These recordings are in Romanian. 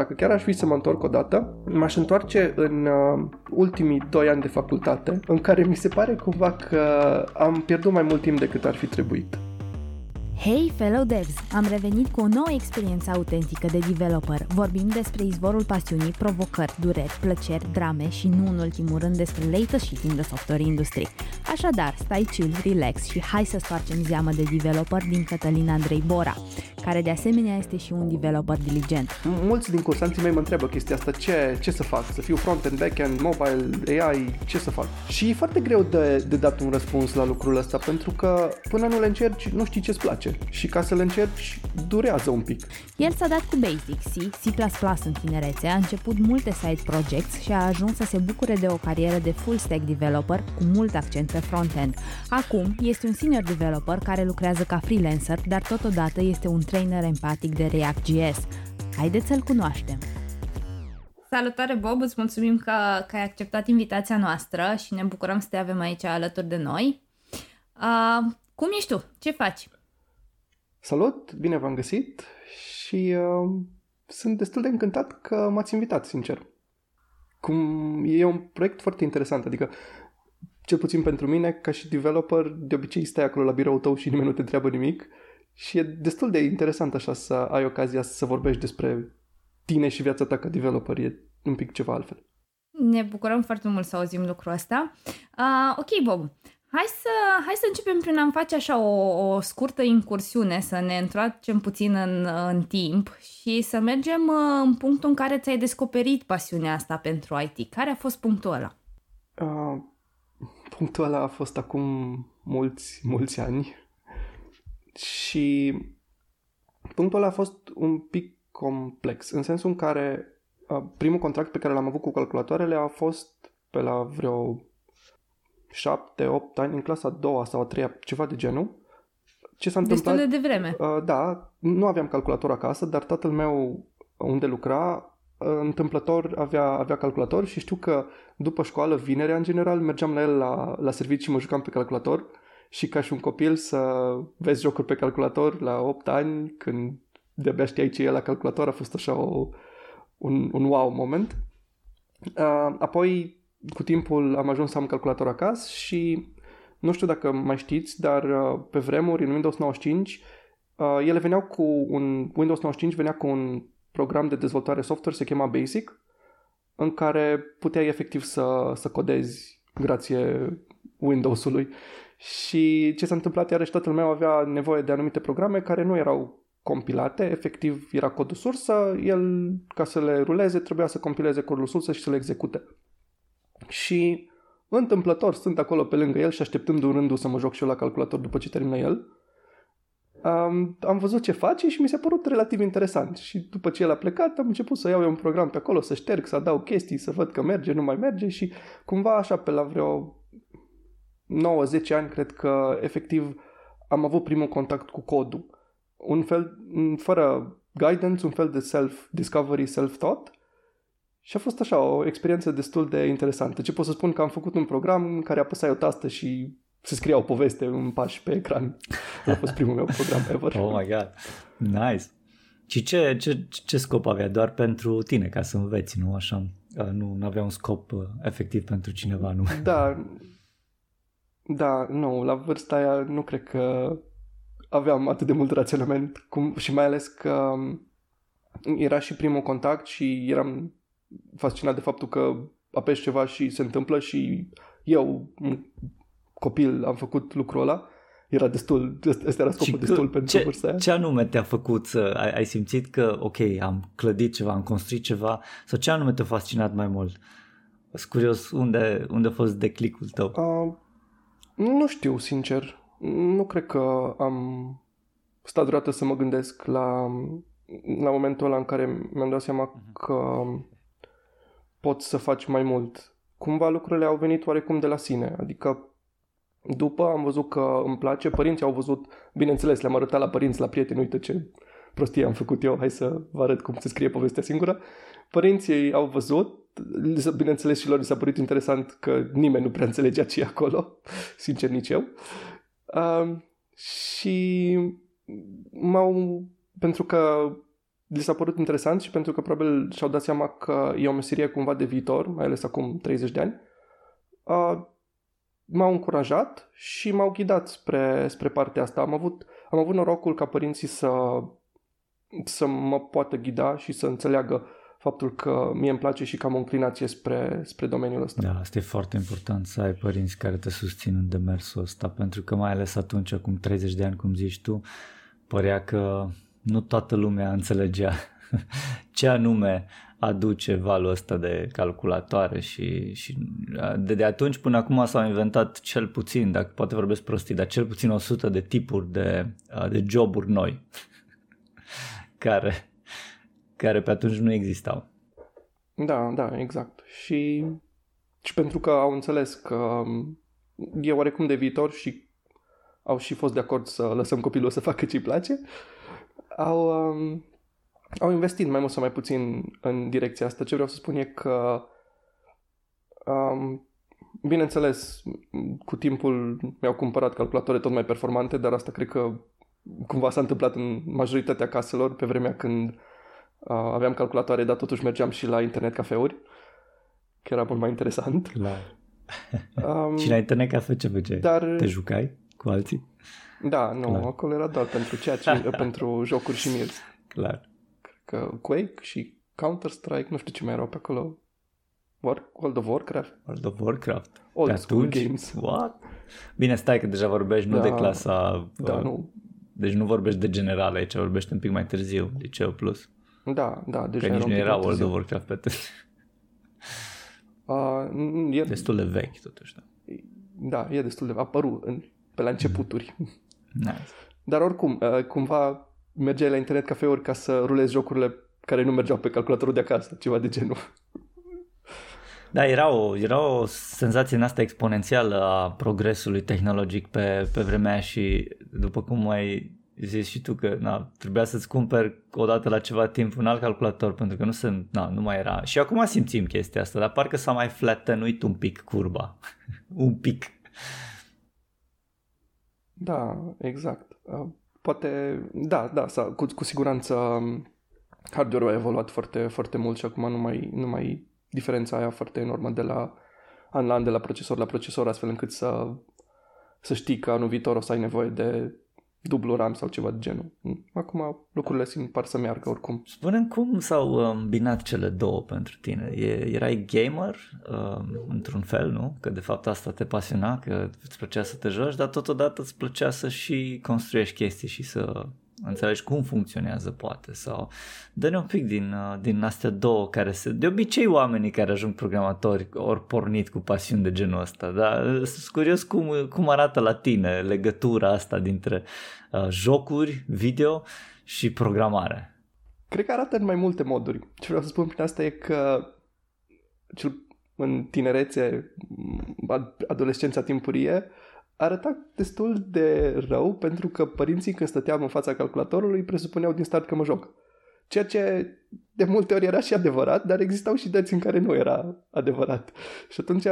dacă chiar aș fi să mă întorc o dată, m-aș întoarce în uh, ultimii doi ani de facultate, în care mi se pare cumva că am pierdut mai mult timp decât ar fi trebuit. Hey, fellow devs! Am revenit cu o nouă experiență autentică de developer. Vorbim despre izvorul pasiunii, provocări, dureri, plăceri, drame și nu în ultimul rând despre late shit de software industry. Așadar, stai chill, relax și hai să stoarcem zeamă de developer din Cătălin Andrei Bora, care de asemenea este și un developer diligent. Mulți din cursanții mei mă întreabă chestia asta, ce, ce să fac? Să fiu front-end, back-end, mobile, AI, ce să fac? Și e foarte greu de, de dat un răspuns la lucrul ăsta, pentru că până nu le încerci, nu știi ce-ți place și ca să le încerci durează un pic. El s-a dat cu Basic, C, C++ în tinerețe, a început multe side projects și a ajuns să se bucure de o carieră de full stack developer cu mult accent pe frontend. Acum este un senior developer care lucrează ca freelancer, dar totodată este un trainer empatic de React.js. Haideți să-l cunoaștem! Salutare, Bob! Îți mulțumim că, că ai acceptat invitația noastră și ne bucurăm să te avem aici alături de noi. Uh, cum ești tu? Ce faci? Salut, bine v-am găsit și uh, sunt destul de încântat că m-ați invitat, sincer. Cum e un proiect foarte interesant, adică cel puțin pentru mine, ca și developer, de obicei stai acolo la birou tău și nimeni nu te întreabă nimic și e destul de interesant așa să ai ocazia să vorbești despre tine și viața ta ca developer, e un pic ceva altfel. Ne bucurăm foarte mult să auzim lucrul ăsta. Uh, ok, Bob. Hai să, hai să începem prin a-mi face așa o, o scurtă incursiune, să ne întoarcem puțin în, în timp și să mergem uh, în punctul în care ți-ai descoperit pasiunea asta pentru IT. Care a fost punctul ăla? Uh, punctul ăla a fost acum mulți, mulți ani și punctul ăla a fost un pic complex, în sensul în care uh, primul contract pe care l-am avut cu calculatoarele a fost pe la vreo 7, 8 ani, în clasa a doua sau a treia, ceva de genul. Ce s-a întâmplat? Destul de devreme. Uh, da, nu aveam calculator acasă, dar tatăl meu, unde lucra, uh, întâmplător avea, avea calculator și știu că după școală, vinerea în general, mergeam la el la, la serviciu și mă jucam pe calculator și ca și un copil să vezi jocuri pe calculator la 8 ani, când de-abia știai ce e la calculator, a fost așa o, un, un wow moment. Uh, apoi cu timpul am ajuns să am calculator acasă și nu știu dacă mai știți, dar uh, pe vremuri în Windows 95 uh, ele veneau cu un Windows 95 venea cu un program de dezvoltare software se chema Basic în care puteai efectiv să, să codezi grație Windows-ului. Și ce s-a întâmplat, iarăși tatăl meu avea nevoie de anumite programe care nu erau compilate, efectiv era codul sursă, el ca să le ruleze trebuia să compileze codul sursă și să le execute și întâmplător sunt acolo pe lângă el și așteptând un rândul să mă joc și eu la calculator după ce termină el. Um, am văzut ce face și mi s-a părut relativ interesant și după ce el a plecat am început să iau eu un program pe acolo, să șterg, să adaug chestii, să văd că merge, nu mai merge și cumva așa pe la vreo 9-10 ani cred că efectiv am avut primul contact cu codul. Un fel, fără guidance, un fel de self-discovery, self-thought și a fost așa o experiență destul de interesantă. Ce pot să spun că am făcut un program în care apăsai o tastă și se scria o poveste în pași pe ecran. A fost primul meu program ever. Oh my god, nice. Și ce, ce, ce scop avea? Doar pentru tine, ca să înveți, nu așa? Nu avea un scop uh, efectiv pentru cineva, nu? Da, da, nu, la vârsta aia nu cred că aveam atât de mult raționament cum, și mai ales că um, era și primul contact și eram fascinat de faptul că apeși ceva și se întâmplă și eu, un copil, am făcut lucrul ăla. Era destul, ăsta era scopul destul pentru ce, vârsta aia. Ce anume te-a făcut să ai, ai simțit că, ok, am clădit ceva, am construit ceva, sau ce anume te-a fascinat mai mult? Sunt curios unde, unde a fost declicul tău. Uh, nu știu, sincer. Nu cred că am stat vreodată să mă gândesc la, la momentul ăla în care mi-am dat seama uh-huh. că poți să faci mai mult. Cumva lucrurile au venit oarecum de la sine, adică după am văzut că îmi place, părinții au văzut, bineînțeles, le-am arătat la părinți, la prieteni, uite ce prostie am făcut eu, hai să vă arăt cum se scrie povestea singură. Părinții au văzut, bineînțeles și lor li s-a părut interesant că nimeni nu prea înțelegea ce e acolo, sincer nici eu. Uh, și m-au, pentru că li s-a părut interesant și pentru că probabil și-au dat seama că e o meserie cumva de viitor, mai ales acum 30 de ani, uh, m-au încurajat și m-au ghidat spre, spre partea asta. Am avut, am avut norocul ca părinții să, să mă poată ghida și să înțeleagă faptul că mie îmi place și că am o înclinație spre, spre domeniul ăsta. Da, asta e foarte important să ai părinți care te susțin în demersul ăsta, pentru că mai ales atunci, acum 30 de ani, cum zici tu, părea că nu toată lumea înțelegea ce anume aduce valul ăsta de calculatoare și, și de, de atunci până acum s-au inventat cel puțin, dacă poate vorbesc prostii, dar cel puțin 100 de tipuri de, de joburi noi care, care pe atunci nu existau. Da, da, exact. Și, și pentru că au înțeles că e oarecum de viitor și au și fost de acord să lăsăm copilul să facă ce-i place, au, um, au investit mai mult sau mai puțin în direcția asta. Ce vreau să spun e că, um, bineînțeles, cu timpul mi-au cumpărat calculatoare tot mai performante, dar asta cred că cumva s-a întâmplat în majoritatea caselor pe vremea când uh, aveam calculatoare, dar totuși mergeam și la internet cafeuri, că era mult mai interesant. Clar. Um, și la internet cafe ce făceai? Dar... Te jucai cu alții? Da, nu, Clar. acolo era doar pentru ceea ce, pentru jocuri și miezi. Clar că Quake și Counter-Strike, nu știu ce mai erau pe acolo. War, World of Warcraft? World of Warcraft. Old pe school atunci? games. What? Bine, stai că deja vorbești da, nu de clasa... Da, uh, nu. Deci nu vorbești de general aici, vorbești un pic mai târziu, liceu plus. Da, da, deja Că nici nu era World of Warcraft pe atunci. Uh, e... Destul de vechi, totuși, da. Da, e destul de... apărut în, pe la începuturi. Nice. Dar oricum, uh, cumva mergeai la internet cafeuri ca să rulezi jocurile care nu mergeau pe calculatorul de acasă, ceva de genul. Da, era o, era o senzație în asta exponențială a progresului tehnologic pe, pe vremea și după cum ai zis și tu că na, trebuia să-ți cumperi odată la ceva timp un alt calculator pentru că nu, se, na, nu mai era. Și acum simțim chestia asta, dar parcă s-a mai flattenuit un pic curba. un pic. Da, exact. Uh, poate, da, da, s-a, cu, cu siguranță um, hardware-ul a evoluat foarte, foarte mult și acum nu mai, nu mai diferența aia foarte enormă de la an la an, de la procesor la procesor, astfel încât să, să știi că anul viitor o să ai nevoie de dublu RAM sau ceva de genul. Acum lucrurile simt par să meargă oricum. spune cum s-au îmbinat cele două pentru tine? E, erai gamer um, într-un fel, nu? Că de fapt asta te pasiona, că îți plăcea să te joci, dar totodată îți plăcea să și construiești chestii și să înțelegi cum funcționează poate sau dă-ne un pic din, uh, din astea două care se, de obicei oamenii care ajung programatori ori pornit cu pasiuni de genul ăsta, dar uh, sunt curios cum, cum arată la tine legătura asta dintre uh, jocuri, video și programare. Cred că arată în mai multe moduri. Ce vreau să spun prin asta e că cel în tinerețe, adolescența timpurie, arăta destul de rău pentru că părinții când stăteam în fața calculatorului presupuneau din start că mă joc. Ceea ce de multe ori era și adevărat, dar existau și dăți în care nu era adevărat. Și atunci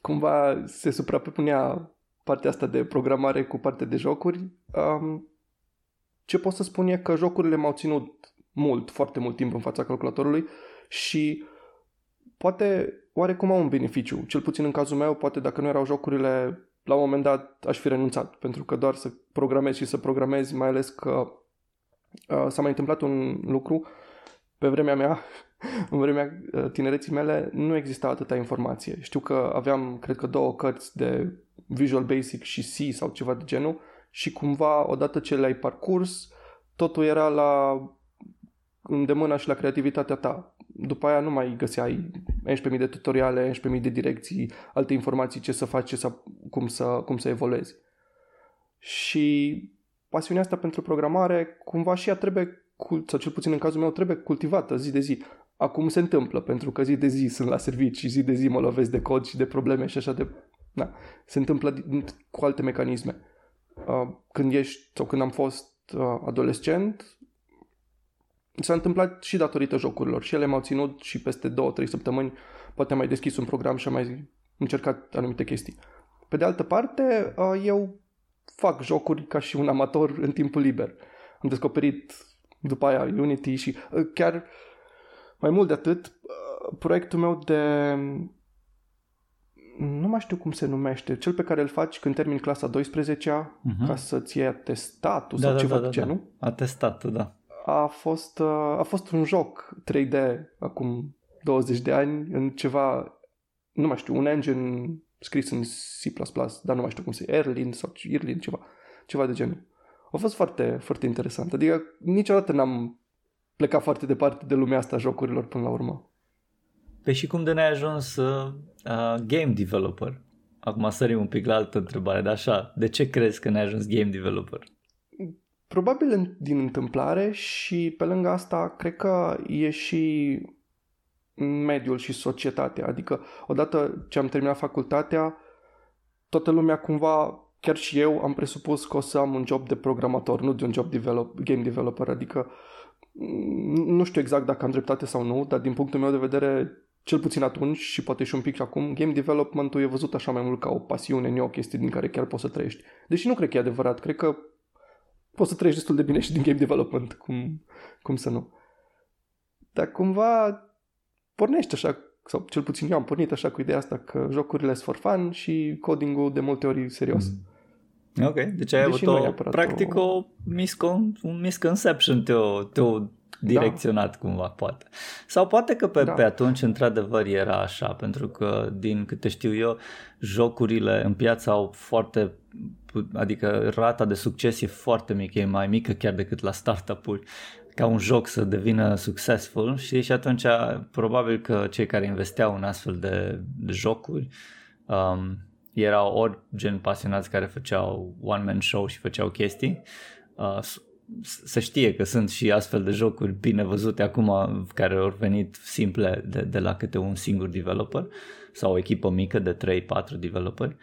cumva se suprapunea partea asta de programare cu partea de jocuri. Um, ce pot să spun e că jocurile m-au ținut mult, foarte mult timp în fața calculatorului și poate oarecum au un beneficiu. Cel puțin în cazul meu, poate dacă nu erau jocurile, la un moment dat aș fi renunțat, pentru că doar să programezi și să programezi, mai ales că uh, s-a mai întâmplat un lucru pe vremea mea, în vremea uh, tinereții mele, nu exista atâta informație. Știu că aveam, cred că, două cărți de Visual Basic și C sau ceva de genul și cumva, odată ce le-ai parcurs, totul era la îndemâna și la creativitatea ta după aia nu mai găseai 11.000 de tutoriale, 11.000 de direcții, alte informații ce să faci, ce să, cum, să, cum să evoluezi. Și pasiunea asta pentru programare, cumva și ea trebuie, sau cel puțin în cazul meu, trebuie cultivată zi de zi. Acum se întâmplă, pentru că zi de zi sunt la servici și zi de zi mă lovesc de cod și de probleme și așa de... Na, se întâmplă cu alte mecanisme. Uh, când ești, sau când am fost uh, adolescent, S-a întâmplat și datorită jocurilor și ele m-au ținut și peste 2-3 săptămâni poate am mai deschis un program și am mai încercat anumite chestii. Pe de altă parte, eu fac jocuri ca și un amator în timpul liber. Am descoperit după aia Unity și uh, chiar mai mult de atât, uh, proiectul meu de nu mai știu cum se numește, cel pe care îl faci când termini clasa 12 uh-huh. Mhm. ca să-ți iei atestatul da, sau da, ceva da, da, de genul. Da. Atestatul, da. A fost, uh, a fost un joc 3D acum 20 de ani în ceva, nu mai știu, un engine scris în C++, dar nu mai știu cum se Erlin sau Irlin, ceva, ceva de genul. A fost foarte, foarte interesant. Adică niciodată n-am plecat foarte departe de lumea asta a jocurilor până la urmă. Pe și cum de ne-ai ajuns uh, uh, game developer? Acum sărim un pic la altă întrebare, dar așa, de ce crezi că ne-ai ajuns game developer? Probabil din întâmplare și pe lângă asta cred că e și mediul și societatea. Adică odată ce am terminat facultatea, toată lumea cumva, chiar și eu, am presupus că o să am un job de programator, nu de un job develop, game developer. Adică nu știu exact dacă am dreptate sau nu, dar din punctul meu de vedere cel puțin atunci și poate și un pic și acum, game development-ul e văzut așa mai mult ca o pasiune, nu o chestie din care chiar poți să trăiești. Deși nu cred că e adevărat, cred că poți să trăiești destul de bine și din game development, cum, cum să nu. Dar cumva pornești așa, sau cel puțin eu am pornit așa cu ideea asta că jocurile sunt for fun și coding-ul de multe ori serios. Mm. Ok, deci ai Deși avut o, practic o, o miscon, un misconception te-o, te-o direcționat da. cumva, poate. Sau poate că pe, da. pe atunci într-adevăr era așa, pentru că din câte știu eu, jocurile în piață au foarte, adică rata de succes e foarte mică, e mai mică chiar decât la startup-uri ca un joc să devină succesful și, și atunci probabil că cei care investeau în astfel de, de jocuri um, erau ori gen pasionați care făceau one-man show și făceau chestii uh, se știe că sunt și astfel de jocuri bine văzute acum care au venit simple de, de la câte un singur developer sau o echipă mică de 3-4 developeri.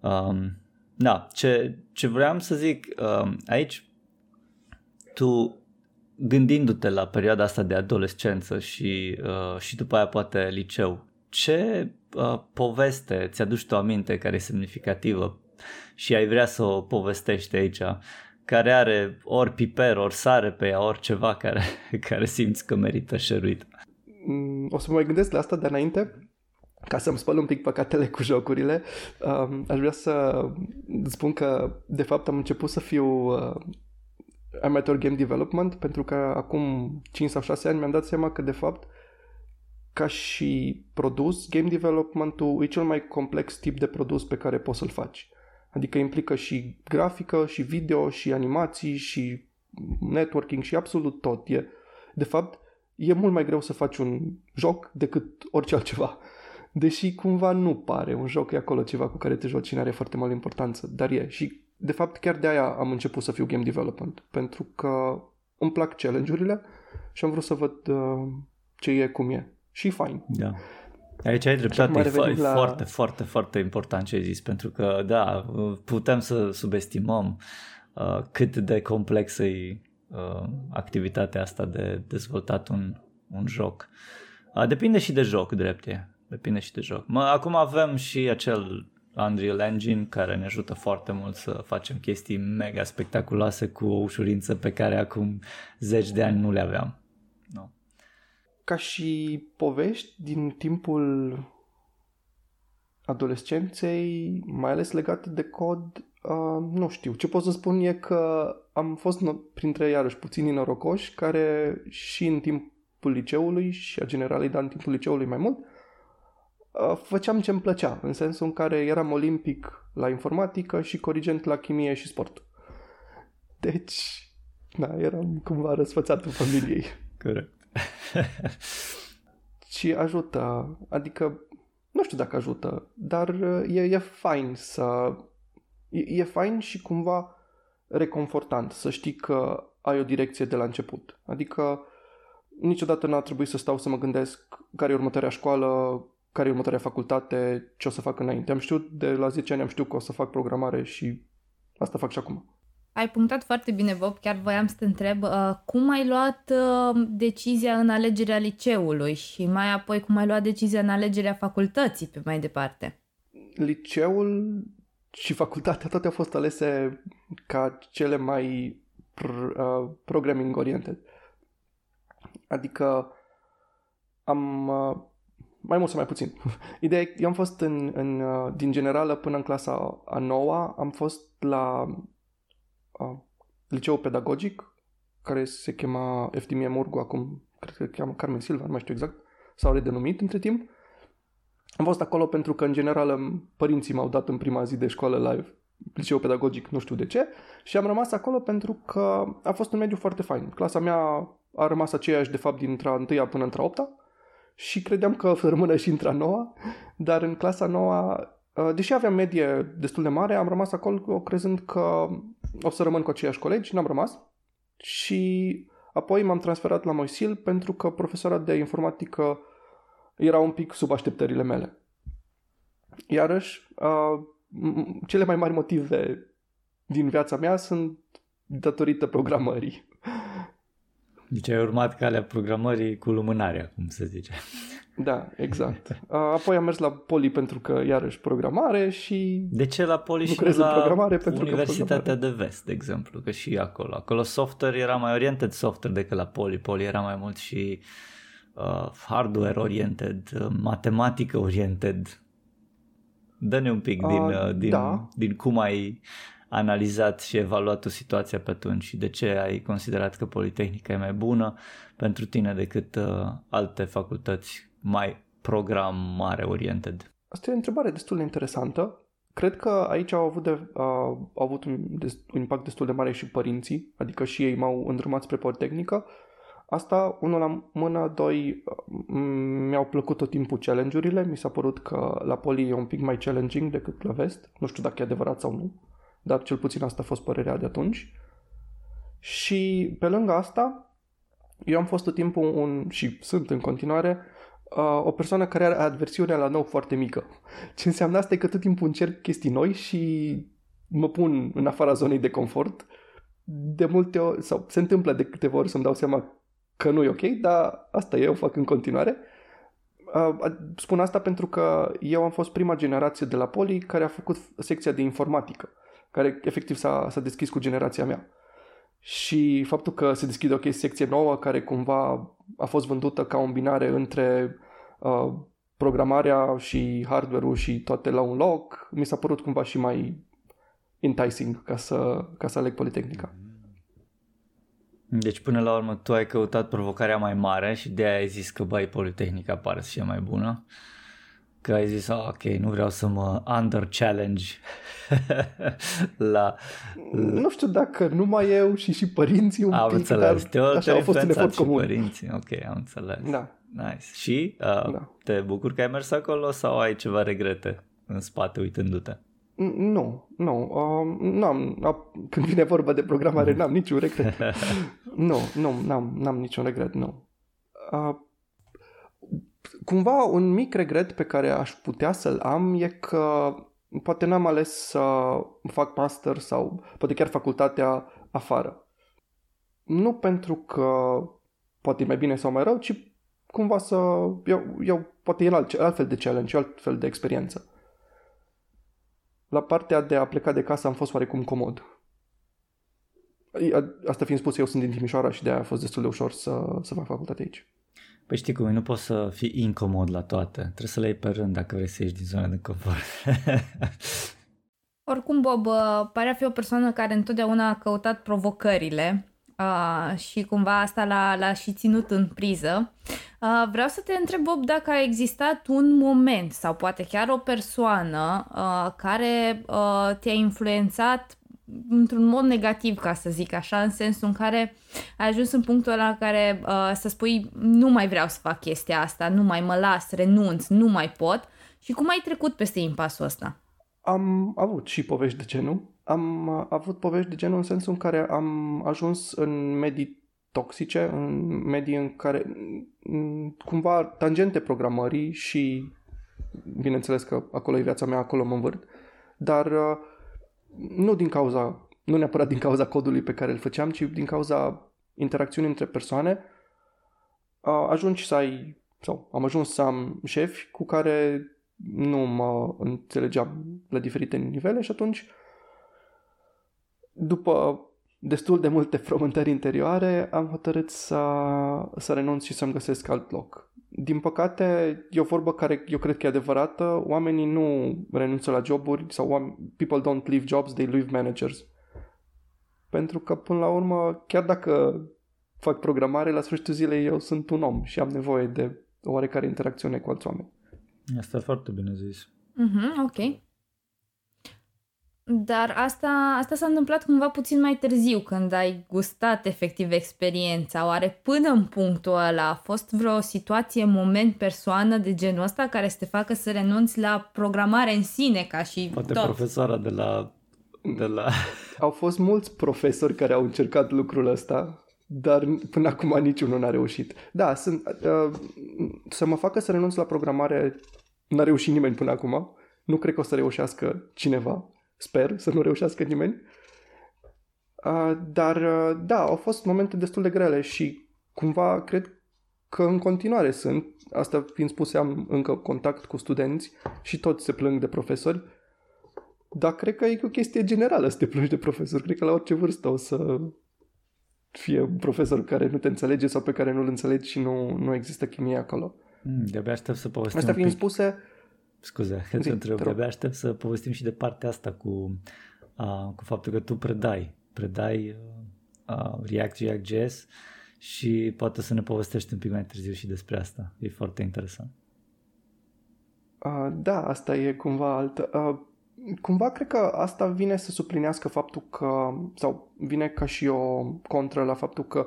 Um, da, ce, ce vreau să zic um, aici, tu gândindu-te la perioada asta de adolescență și, uh, și după aia poate liceu, ce uh, poveste ți-aduci tu aminte care e semnificativă și ai vrea să o povestești aici care are ori piper, ori sare pe ea, ori ceva care, care simți că merită șeruit. Mm, o să mă mai gândesc la asta de înainte, ca să-mi spăl un pic păcatele cu jocurile, um, aș vrea să spun că de fapt am început să fiu uh, amateur game development pentru că acum 5 sau 6 ani mi-am dat seama că de fapt ca și produs, game development-ul e cel mai complex tip de produs pe care poți să-l faci. Adică implică și grafică, și video, și animații, și networking, și absolut tot. E, de fapt, e mult mai greu să faci un joc decât orice altceva. Deși cumva nu pare un joc, e acolo ceva cu care te joci și are foarte mare importanță, dar e. Și de fapt chiar de aia am început să fiu game development, pentru că îmi plac challenge-urile și am vrut să văd uh, ce e, cum e. Și fain. Da. Aici ai dreptate, e la... foarte, foarte, foarte important ce ai zis, pentru că, da, putem să subestimăm uh, cât de complexă e uh, activitatea asta de dezvoltat un, un joc. Uh, depinde și de joc, drept e. Depinde și de joc. Mă, acum avem și acel Unreal Engine care ne ajută foarte mult să facem chestii mega spectaculoase cu o ușurință pe care acum zeci de ani nu le aveam ca și povești din timpul adolescenței, mai ales legate de cod, uh, nu știu. Ce pot să spun e că am fost printre, iarăși, puțini norocoși care și în timpul liceului și a generalei, dar în timpul liceului mai mult, uh, făceam ce îmi plăcea, în sensul în care eram olimpic la informatică și corigent la chimie și sport. Deci, da, eram cumva răsfățat în familiei. Corect. și ajută, adică nu știu dacă ajută, dar e, e fain să... E, e fain și cumva reconfortant să știi că ai o direcție de la început. Adică niciodată n-a trebuit să stau să mă gândesc care e următoarea școală, care e următoarea facultate, ce o să fac înainte. Am știut de la 10 ani, am știut că o să fac programare și asta fac și acum. Ai punctat foarte bine, Bob. Chiar voiam să te întreb uh, cum ai luat uh, decizia în alegerea liceului și mai apoi cum ai luat decizia în alegerea facultății pe mai departe? Liceul și facultatea toate au fost alese ca cele mai pr- uh, programming oriented. Adică am uh, mai mult sau mai puțin. Ideea e, eu am fost în, în, uh, din generală până în clasa a noua, am fost la uh, liceu pedagogic, care se chema FTM Murgu, acum cred că cheamă Carmen Silva, nu mai știu exact, s-au redenumit între timp. Am fost acolo pentru că, în general, părinții m-au dat în prima zi de școală la liceu pedagogic, nu știu de ce, și am rămas acolo pentru că a fost un mediu foarte fain. Clasa mea a rămas aceeași, de fapt, dintre a întâia până între a opta și credeam că rămână și între a noua, dar în clasa noua, uh, deși aveam medie destul de mare, am rămas acolo crezând că o să rămân cu aceiași colegi, n-am rămas și apoi m-am transferat la Moisil pentru că profesora de informatică era un pic sub așteptările mele. Iarăși, uh, cele mai mari motive din viața mea sunt datorită programării. Deci ai urmat calea programării cu lumânarea, cum se zice. Da, exact. Apoi am mers la Poli pentru că iarăși programare și... De ce la Poli și la programare pentru Universitatea de Vest, de exemplu, că și acolo. Acolo software era mai oriented software decât la Poli. Poli era mai mult și uh, hardware oriented, uh, matematică oriented. Dă-ne un pic din, uh, din, da. din cum ai analizat și evaluat tu situația pe atunci și de ce ai considerat că Politehnica e mai bună pentru tine decât uh, alte facultăți mai programare oriented? Asta e o întrebare destul de interesantă. Cred că aici au avut, de, uh, au avut un, un impact destul de mare și părinții, adică și ei m-au îndrumat spre Politehnică. Asta, unul la mână, doi, mi-au plăcut tot timpul challenge-urile, mi s-a părut că la poli e un pic mai challenging decât la vest, nu știu dacă e adevărat sau nu dar cel puțin asta a fost părerea de atunci. Și pe lângă asta, eu am fost tot timpul un, și sunt în continuare, uh, o persoană care are adversiunea la nou foarte mică. Ce înseamnă asta e că tot timpul încerc chestii noi și mă pun în afara zonei de confort. De multe ori, sau se întâmplă de câteva ori să-mi dau seama că nu e ok, dar asta eu fac în continuare. Uh, spun asta pentru că eu am fost prima generație de la Poli care a făcut secția de informatică care efectiv s-a, s-a deschis cu generația mea. Și faptul că se deschide o chestie secție nouă care cumva a fost vândută ca o îmbinare între uh, programarea și hardware-ul și toate la un loc, mi s-a părut cumva și mai enticing ca să, ca să aleg Politehnica. Deci până la urmă tu ai căutat provocarea mai mare și de aia ai zis că bai Politehnica pare să fie mai bună. Că ai zis, oh, ok, nu vreau să mă under-challenge la, Nu știu dacă numai eu și și părinții un am pic, înțeles. Te, așa, a fost un efort comun. părinții, ok, am înțeles. Da. Nice. Și uh, da. te bucuri că ai mers acolo sau ai ceva regrete în spate uitându-te? Nu, nu, uh, n-am, uh, când vine vorba de programare n-am niciun regret. nu, nu, n-am, n-am niciun regret, nu. Uh, cumva un mic regret pe care aș putea să-l am e că poate n-am ales să fac master sau poate chiar facultatea afară. Nu pentru că poate e mai bine sau mai rău, ci cumva să iau, iau poate el alt, altfel de challenge, altfel de experiență. La partea de a pleca de casă am fost oarecum comod. Asta fiind spus, eu sunt din Timișoara și de aia a fost destul de ușor să, să fac facultate aici. Păi știi cum, nu poți să fii incomod la toate. Trebuie să le iei pe rând dacă vrei să ieși din zona de confort. Oricum, Bob pare a fi o persoană care întotdeauna a căutat provocările uh, și cumva asta l-a, l-a și ținut în priză. Uh, vreau să te întreb, Bob, dacă a existat un moment sau poate chiar o persoană uh, care uh, te-a influențat într-un mod negativ, ca să zic așa, în sensul în care ai ajuns în punctul ăla în care uh, să spui nu mai vreau să fac chestia asta, nu mai mă las, renunț, nu mai pot și cum ai trecut peste impasul ăsta? Am avut și povești de genul. Am uh, avut povești de genul în sensul în care am ajuns în medii toxice, în medii în care mm, cumva tangente programării și bineînțeles că acolo e viața mea, acolo mă învârt, dar uh, nu din cauza, nu neapărat din cauza codului pe care îl făceam, ci din cauza interacțiunii între persoane, ajungi să ai, sau am ajuns să am șefi cu care nu mă înțelegeam la diferite nivele și atunci, după destul de multe frământări interioare, am hotărât să, să renunț și să-mi găsesc alt loc. Din păcate, e o vorbă care eu cred că e adevărată. Oamenii nu renunță la joburi sau people don't leave jobs, they leave managers. Pentru că, până la urmă, chiar dacă fac programare, la sfârșitul zilei eu sunt un om și am nevoie de oarecare interacțiune cu alți oameni. Asta e foarte bine zis. Mm-hmm, ok. Dar asta, asta s-a întâmplat cumva puțin mai târziu, când ai gustat efectiv experiența. Oare până în punctul ăla a fost vreo situație, moment, persoană de genul ăsta care să te facă să renunți la programare în sine ca și Poate tot? profesoara de la... De la... Au fost mulți profesori care au încercat lucrul ăsta, dar până acum niciunul n-a reușit. Da, sunt, uh, să mă facă să renunț la programare n-a reușit nimeni până acum. Nu cred că o să reușească cineva. Sper să nu reușească nimeni. Uh, dar, uh, da, au fost momente destul de grele și cumva cred că în continuare sunt. Asta fiind spuse, am încă contact cu studenți și toți se plâng de profesori. Dar cred că e o chestie generală să te plângi de profesori. Cred că la orice vârstă o să fie un profesor care nu te înțelege sau pe care nu-l înțelegi și nu, nu există chimie acolo. Mm, de-abia aștept să povestim Asta fiind un pic. spuse, Scuze, că te întreb. te rog. De-abia aștept să povestim și de partea asta cu, uh, cu faptul că tu predai. Predai uh, uh, React, React.js și poate să ne povestești un pic mai târziu și despre asta. E foarte interesant. Uh, da, asta e cumva altă. Uh, cumva cred că asta vine să suplinească faptul că, sau vine ca și o contră la faptul că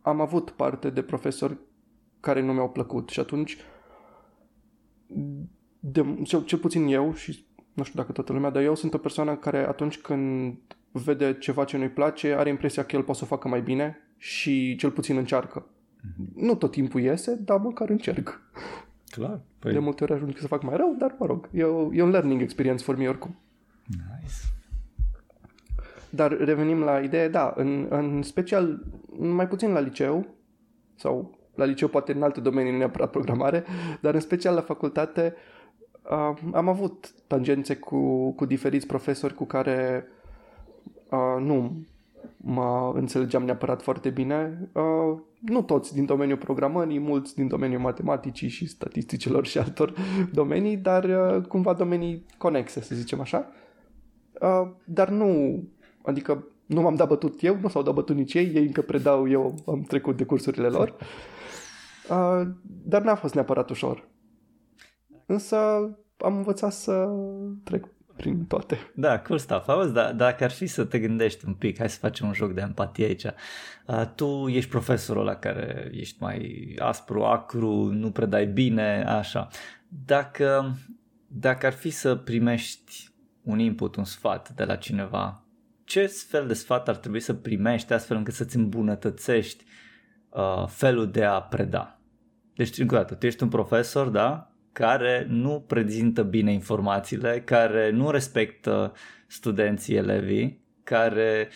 am avut parte de profesori care nu mi-au plăcut și atunci, de, cel, cel puțin eu și nu știu dacă toată lumea, dar eu sunt o persoană care atunci când vede ceva ce nu-i place, are impresia că el poate să o facă mai bine și cel puțin încearcă. Nu tot timpul iese, dar măcar încerc. Clar. Păi... De multe ori ajung să fac mai rău, dar mă rog, e, o, e un learning experience for me oricum. Nice. Dar revenim la idee, da, în, în special, mai puțin la liceu, sau la liceu poate în alte domenii, nu neapărat programare, dar în special la facultate uh, am avut tangențe cu, cu diferiți profesori cu care uh, nu mă înțelegeam neapărat foarte bine. Uh, nu toți din domeniul programării, mulți din domeniul matematicii și statisticilor și altor domenii, dar uh, cumva domenii conexe, să zicem așa. Uh, dar nu, adică nu m-am dat bătut eu, nu s-au dat bătut nici ei, ei încă predau, eu am trecut de cursurile lor. Uh, dar n-a fost neapărat ușor. Însă am învățat să trec prin toate. Da, cool stuff. Auzi, da, dacă ar fi să te gândești un pic, hai să facem un joc de empatie aici. Uh, tu ești profesorul la care ești mai aspru, acru, nu predai bine, așa. Dacă, dacă ar fi să primești un input, un sfat de la cineva, ce fel de sfat ar trebui să primești astfel încât să-ți îmbunătățești uh, felul de a preda? Deci, încă o dată, tu ești un profesor, da? Care nu prezintă bine informațiile, care nu respectă studenții, elevii, care,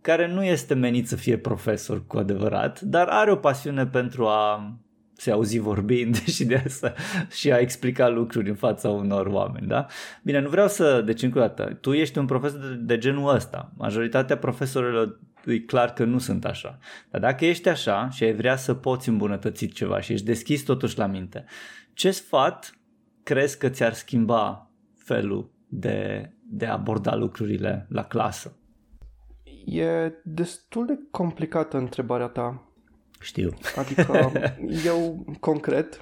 care nu este menit să fie profesor cu adevărat, dar are o pasiune pentru a se auzi vorbind și de asta și a explica lucruri în fața unor oameni, da? Bine, nu vreau să, deci încă o dată, tu ești un profesor de, de genul ăsta. Majoritatea profesorilor e clar că nu sunt așa. Dar dacă ești așa și ai vrea să poți îmbunătăți ceva și ești deschis totuși la minte, ce sfat crezi că ți-ar schimba felul de, de a aborda lucrurile la clasă? E destul de complicată întrebarea ta. Știu. Adică eu, concret,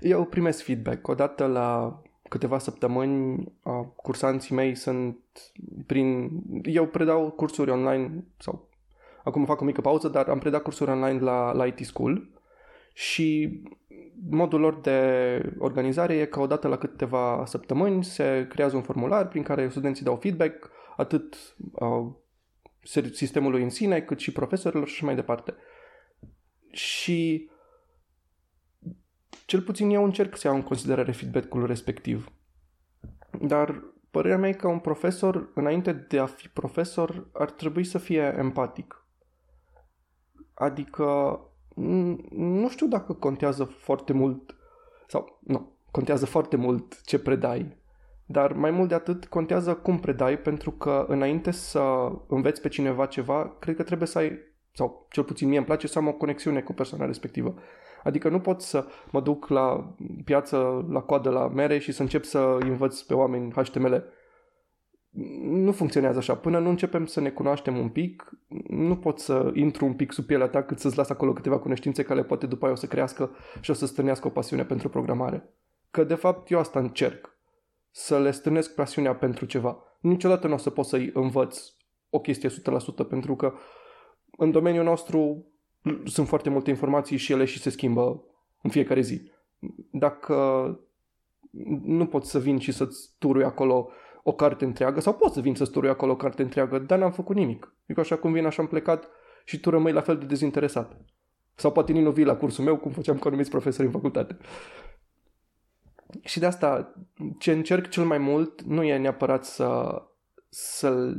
eu primesc feedback. Odată la câteva săptămâni, cursanții mei sunt prin... Eu predau cursuri online, sau acum fac o mică pauză, dar am predat cursuri online la, la IT School și modul lor de organizare e că odată la câteva săptămâni se creează un formular prin care studenții dau feedback atât uh, sistemului în sine cât și profesorilor și mai departe. Și cel puțin eu încerc să iau în considerare feedback-ul respectiv. Dar părerea mea e că un profesor, înainte de a fi profesor, ar trebui să fie empatic. Adică nu știu dacă contează foarte mult sau nu, contează foarte mult ce predai. Dar mai mult de atât contează cum predai, pentru că înainte să înveți pe cineva ceva, cred că trebuie să ai, sau cel puțin mie îmi place să am o conexiune cu persoana respectivă. Adică nu pot să mă duc la piață, la coadă, la mere și să încep să învăț pe oameni HTML. Nu funcționează așa. Până nu începem să ne cunoaștem un pic, nu pot să intru un pic sub pielea ta cât să-ți las acolo câteva cunoștințe care poate după aia o să crească și o să stârnească o pasiune pentru programare. Că de fapt eu asta încerc. Să le stârnesc pasiunea pentru ceva. Niciodată nu o să pot să-i învăț o chestie 100% pentru că în domeniul nostru sunt foarte multe informații și ele și se schimbă în fiecare zi. Dacă nu pot să vin și să-ți turui acolo o carte întreagă, sau pot să vin să-ți turui acolo o carte întreagă, dar n-am făcut nimic. Adică așa cum vin, așa am plecat și tu rămâi la fel de dezinteresat. Sau poate nici nu vii la cursul meu, cum făceam cu anumiți profesori în facultate. Și de asta, ce încerc cel mai mult nu e neapărat să, să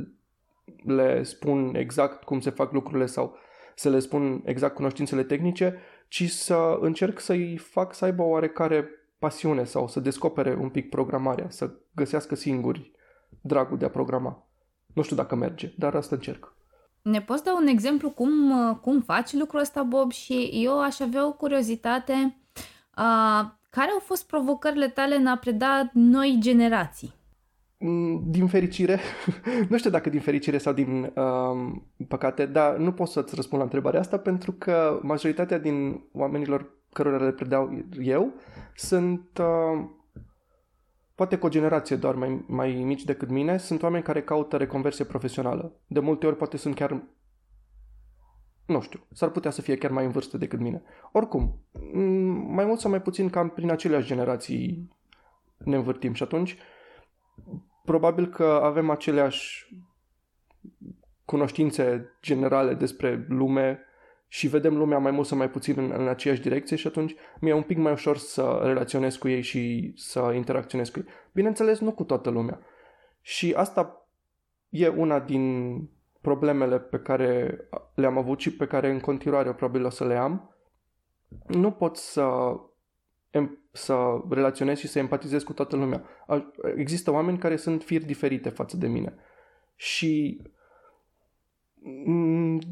le spun exact cum se fac lucrurile sau să le spun exact cunoștințele tehnice, ci să încerc să-i fac să aibă o oarecare pasiune sau să descopere un pic programarea, să găsească singuri dragul de a programa. Nu știu dacă merge, dar asta încerc. Ne poți da un exemplu cum, cum faci lucrul ăsta, Bob? Și eu aș avea o curiozitate. Uh, care au fost provocările tale în a preda noi generații? Mm, din fericire, nu știu dacă din fericire sau din um, păcate, dar nu pot să-ți răspund la întrebarea asta pentru că majoritatea din oamenilor cărora le predau eu sunt uh, poate cu o generație doar mai, mai mici decât mine, sunt oameni care caută reconversie profesională. De multe ori poate sunt chiar nu știu, s-ar putea să fie chiar mai în vârstă decât mine. Oricum, mm, mai mult sau mai puțin cam prin aceleași generații ne învârtim și atunci probabil că avem aceleași cunoștințe generale despre lume și vedem lumea mai mult sau mai puțin în, în aceeași direcție și atunci mi-e un pic mai ușor să relaționez cu ei și să interacționez cu ei. Bineînțeles, nu cu toată lumea. Și asta e una din problemele pe care le-am avut și pe care în continuare probabil o să le am. Nu pot să să relaționez și să empatizez cu toată lumea. Există oameni care sunt firi diferite față de mine. Și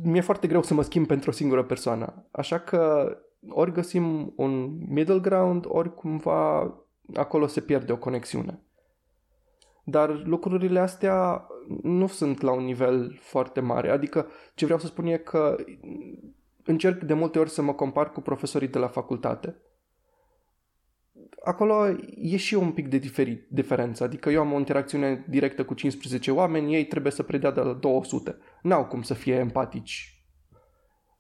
mi-e foarte greu să mă schimb pentru o singură persoană. Așa că ori găsim un middle ground, ori cumva acolo se pierde o conexiune. Dar lucrurile astea nu sunt la un nivel foarte mare. Adică ce vreau să spun e că încerc de multe ori să mă compar cu profesorii de la facultate acolo e și un pic de diferit, diferență. Adică eu am o interacțiune directă cu 15 oameni, ei trebuie să predea de la 200. N-au cum să fie empatici.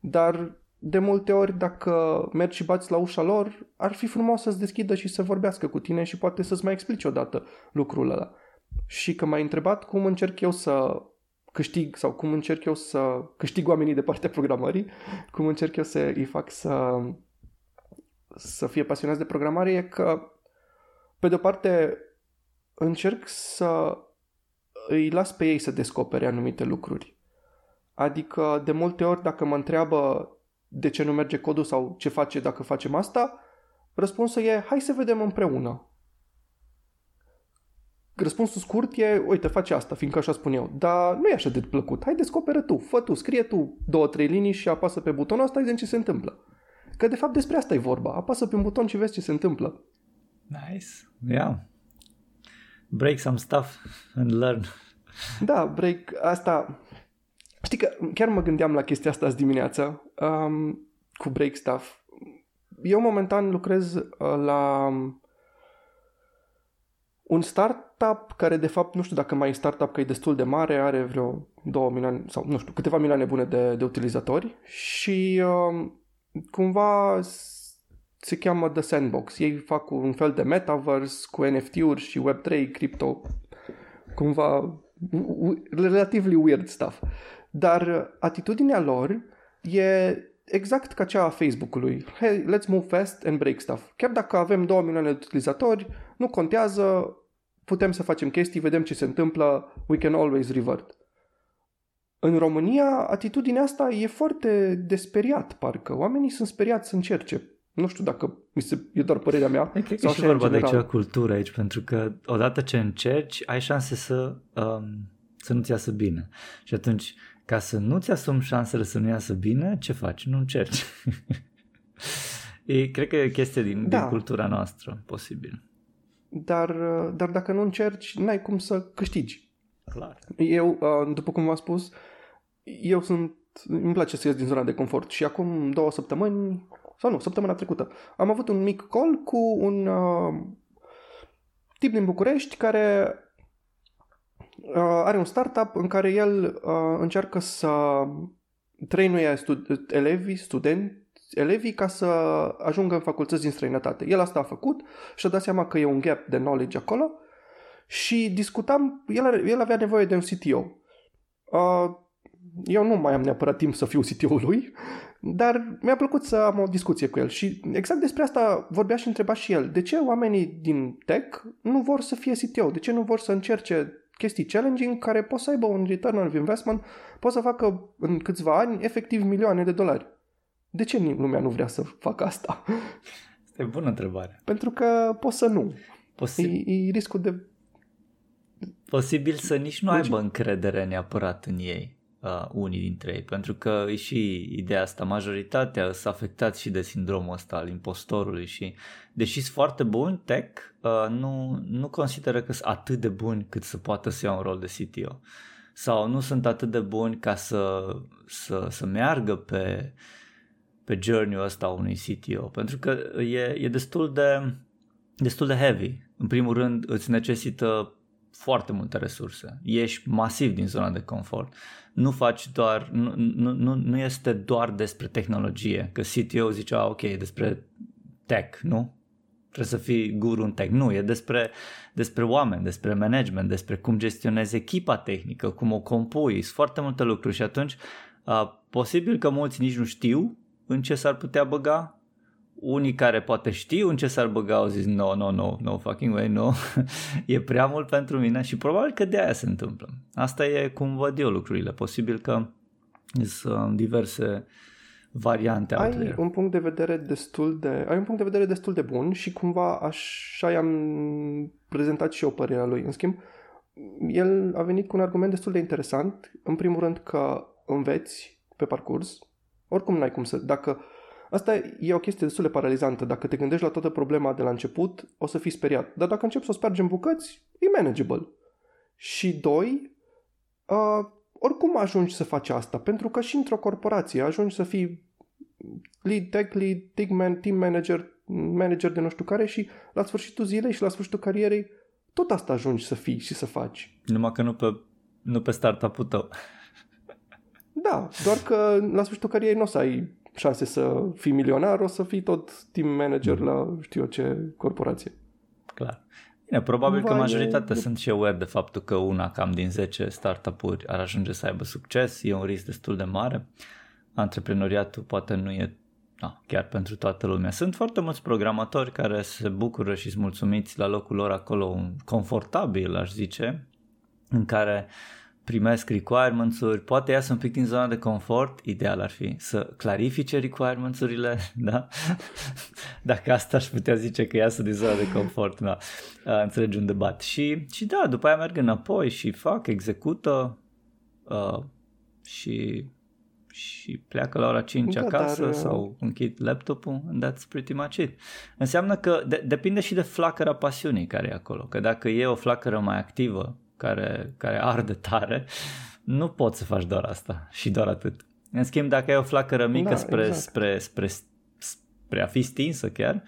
Dar de multe ori, dacă mergi și bați la ușa lor, ar fi frumos să-ți deschidă și să vorbească cu tine și poate să-ți mai explici odată lucrul ăla. Și că m-ai întrebat cum încerc eu să câștig sau cum încerc eu să câștig oamenii de partea programării, cum încerc eu să îi fac să să fie pasionați de programare e că, pe de-o parte, încerc să îi las pe ei să descopere anumite lucruri. Adică, de multe ori, dacă mă întreabă de ce nu merge codul sau ce face dacă facem asta, răspunsul e, hai să vedem împreună. Răspunsul scurt e, uite, face asta, fiindcă așa spun eu. Dar nu e așa de plăcut. Hai, descoperă tu, fă tu, scrie tu două, trei linii și apasă pe butonul ăsta, și ce se întâmplă. Că de fapt despre asta e vorba. Apasă pe un buton și vezi ce se întâmplă. Nice. Yeah. Break some stuff and learn. Da, break asta... Știi că chiar mă gândeam la chestia asta azi dimineața um, cu break stuff. Eu momentan lucrez uh, la un startup care de fapt nu știu dacă mai e startup că e destul de mare, are vreo 2 milioane sau nu știu, câteva milioane bune de, de utilizatori și um, cumva se cheamă The Sandbox. Ei fac un fel de metaverse cu NFT-uri și Web3, crypto, cumva relatively weird stuff. Dar atitudinea lor e exact ca cea a Facebook-ului. Hey, let's move fast and break stuff. Chiar dacă avem 2 milioane de utilizatori, nu contează, putem să facem chestii, vedem ce se întâmplă, we can always revert. În România, atitudinea asta e foarte desperiat, parcă. Oamenii sunt speriați să încerce. Nu știu dacă mi se, e doar părerea mea. Cred că sau și vorba de acea cultură aici, pentru că odată ce încerci, ai șanse să, um, să nu-ți iasă bine. Și atunci, ca să nu-ți asumi șansele să nu iasă bine, ce faci? Nu încerci. e, cred că e o chestie din, da. din cultura noastră, posibil. Dar, dar dacă nu încerci, n-ai cum să câștigi. Clar. Eu, uh, după cum v-am spus, eu sunt, îmi place să ies din zona de confort și acum două săptămâni, sau nu, săptămâna trecută, am avut un mic call cu un uh, tip din București care uh, are un startup în care el uh, încearcă să trăinuie stud- elevii, studenți, elevii ca să ajungă în facultăți din străinătate. El asta a făcut și a dat seama că e un gap de knowledge acolo și discutam, el, el avea nevoie de un CTO. Uh, eu nu mai am neapărat timp să fiu CTO-ul lui, dar mi-a plăcut să am o discuție cu el și exact despre asta vorbea și întreba și el. De ce oamenii din tech nu vor să fie CTO? De ce nu vor să încerce chestii challenging care pot să aibă un return of investment, pot să facă în câțiva ani efectiv milioane de dolari? De ce lumea nu vrea să facă asta? Este o bună întrebare. Pentru că poți să nu. Posi- e, e riscul de... Posibil să nici nu aibă încredere neapărat în ei uh, unii dintre ei, pentru că e și ideea asta, majoritatea sunt afectați și de sindromul ăsta al impostorului și deși sunt foarte buni tech, uh, nu, nu consideră că sunt atât de buni cât să poată să ia un rol de CTO sau nu sunt atât de buni ca să, să, să meargă pe, pe journey-ul ăsta unui CTO, pentru că e, e destul de destul de heavy. În primul rând îți necesită foarte multe resurse. Ești masiv din zona de confort. Nu faci doar, nu, nu, nu este doar despre tehnologie, că CTO zicea, ok, despre tech, nu? Trebuie să fii guru în tech. Nu, e despre, despre oameni, despre management, despre cum gestionezi echipa tehnică, cum o compui, sunt foarte multe lucruri și atunci uh, posibil că mulți nici nu știu în ce s-ar putea băga unii care poate știu în ce s-ar băga au zis no, no, no, no fucking way, no, e prea mult pentru mine și probabil că de aia se întâmplă. Asta e cum văd eu lucrurile. Posibil că sunt diverse variante ai out un punct de vedere destul de ai un punct de vedere destul de bun și cumva așa i-am prezentat și eu părerea lui. În schimb, el a venit cu un argument destul de interesant. În primul rând că înveți pe parcurs. Oricum n-ai cum să... Dacă Asta e o chestie destul de paralizantă. Dacă te gândești la toată problema de la început, o să fii speriat. Dar dacă începi să o spargi în bucăți, e manageable. Și doi, uh, oricum ajungi să faci asta, pentru că și într-o corporație ajungi să fii lead tech, lead, team manager, manager de nu știu care și la sfârșitul zilei și la sfârșitul carierei tot asta ajungi să fii și să faci. Numai că nu pe, nu pe startup-ul tău. Da, doar că la sfârșitul carierei nu o să ai șanse să fii milionar, o să fii tot team manager mm. la știu eu ce corporație. Clar. Bine, probabil Vai că majoritatea e... sunt și aware de faptul că una cam din 10 startup-uri ar ajunge să aibă succes, e un risc destul de mare. Antreprenoriatul poate nu e da, chiar pentru toată lumea. Sunt foarte mulți programatori care se bucură și sunt mulțumiți la locul lor acolo, un confortabil, aș zice, în care primesc requirements-uri, poate iasă un pic din zona de confort, ideal ar fi să clarifice requirements-urile, da? Dacă asta aș putea zice că iasă din zona de confort, da, înțelegi un debat. Și, și da, după aia merg înapoi și fac, execută uh, și și pleacă la ora 5 da, acasă dar... Uh, sau închid laptopul and that's pretty much it. Înseamnă că de- depinde și de flacăra pasiunii care e acolo, că dacă e o flacără mai activă care, care arde tare, nu poți să faci doar asta și doar atât. În schimb, dacă ai o flacără mică da, spre, exact. spre, spre, spre a fi stinsă chiar,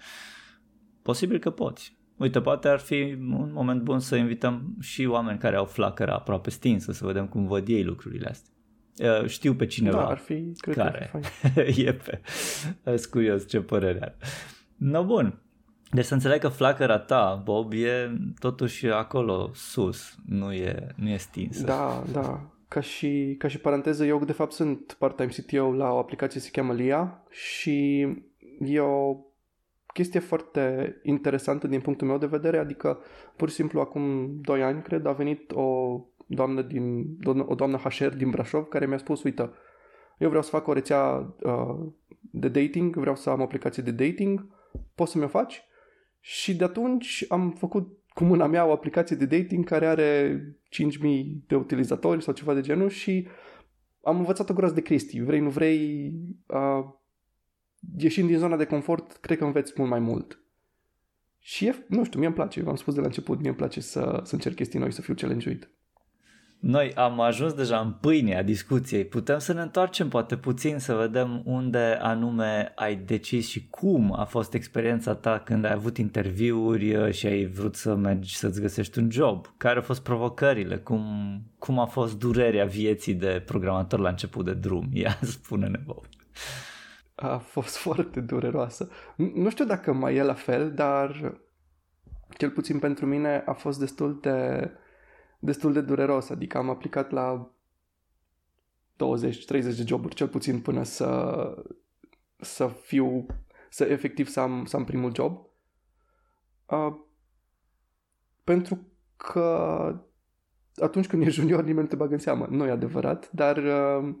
posibil că poți. Uite, poate ar fi un moment bun să invităm și oameni care au flacăra aproape stinsă, să vedem cum văd ei lucrurile astea. Uh, știu pe cineva da, ar fi, cred care că ar fi e pe... Sunt curios ce părere are. No, bun. Deci să înțeleg că flacăra ta, Bob, e totuși acolo sus, nu e, nu e stinsă. Da, da. Ca și, ca și paranteză, eu de fapt sunt part-time CTO la o aplicație se cheamă LIA și e o chestie foarte interesantă din punctul meu de vedere, adică pur și simplu acum 2 ani, cred, a venit o doamnă, din, o doamnă HR din Brașov care mi-a spus, uite, eu vreau să fac o rețea uh, de dating, vreau să am o aplicație de dating, poți să mi-o faci? Și de atunci am făcut cu mâna mea o aplicație de dating care are 5000 de utilizatori sau ceva de genul și am învățat o groază de chestii. Vrei, nu vrei, uh, ieșind din zona de confort, cred că înveți mult mai mult. Și e, nu știu, mie îmi place, v-am spus de la început, mie îmi place să, să încerc chestii noi, să fiu challenge-uit. Noi am ajuns deja în pâinea discuției. Putem să ne întoarcem poate puțin să vedem unde anume ai decis și cum a fost experiența ta când ai avut interviuri uh, și ai vrut să mergi să-ți găsești un job. Care au fost provocările? Cum, cum a fost durerea vieții de programator la început de drum? Ia spune-ne, Bob. A fost foarte dureroasă. Nu știu dacă mai e la fel, dar cel puțin pentru mine a fost destul de destul de dureros, adică am aplicat la 20-30 de joburi cel puțin până să, să fiu, să efectiv să am, să am primul job. Uh, pentru că atunci când e junior nimeni nu te bagă în seamă. Nu e adevărat, dar uh,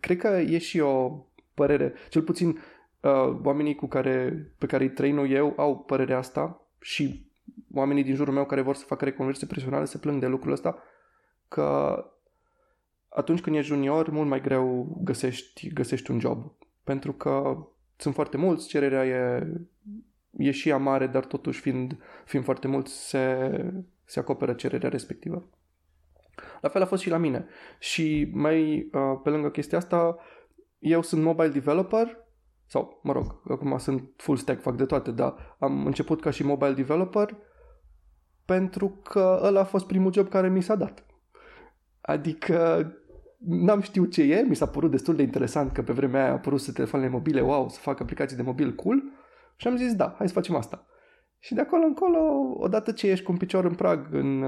cred că e și o părere, cel puțin uh, oamenii cu care, pe care îi trăin eu au părerea asta și oamenii din jurul meu care vor să facă reconversie profesională se plâng de lucrul ăsta, că atunci când ești junior, mult mai greu găsești, găsești un job. Pentru că sunt foarte mulți, cererea e, e și ea mare, dar totuși fiind, fiind foarte mulți, se, se acoperă cererea respectivă. La fel a fost și la mine. Și mai uh, pe lângă chestia asta, eu sunt mobile developer sau, mă rog, acum sunt full stack, fac de toate, dar am început ca și mobile developer pentru că ăla a fost primul job care mi s-a dat. Adică n-am știut ce e, mi s-a părut destul de interesant că pe vremea aia a apărut să telefoanele mobile, wow, să fac aplicații de mobil cool și am zis da, hai să facem asta. Și de acolo încolo, odată ce ești cu un picior în prag în,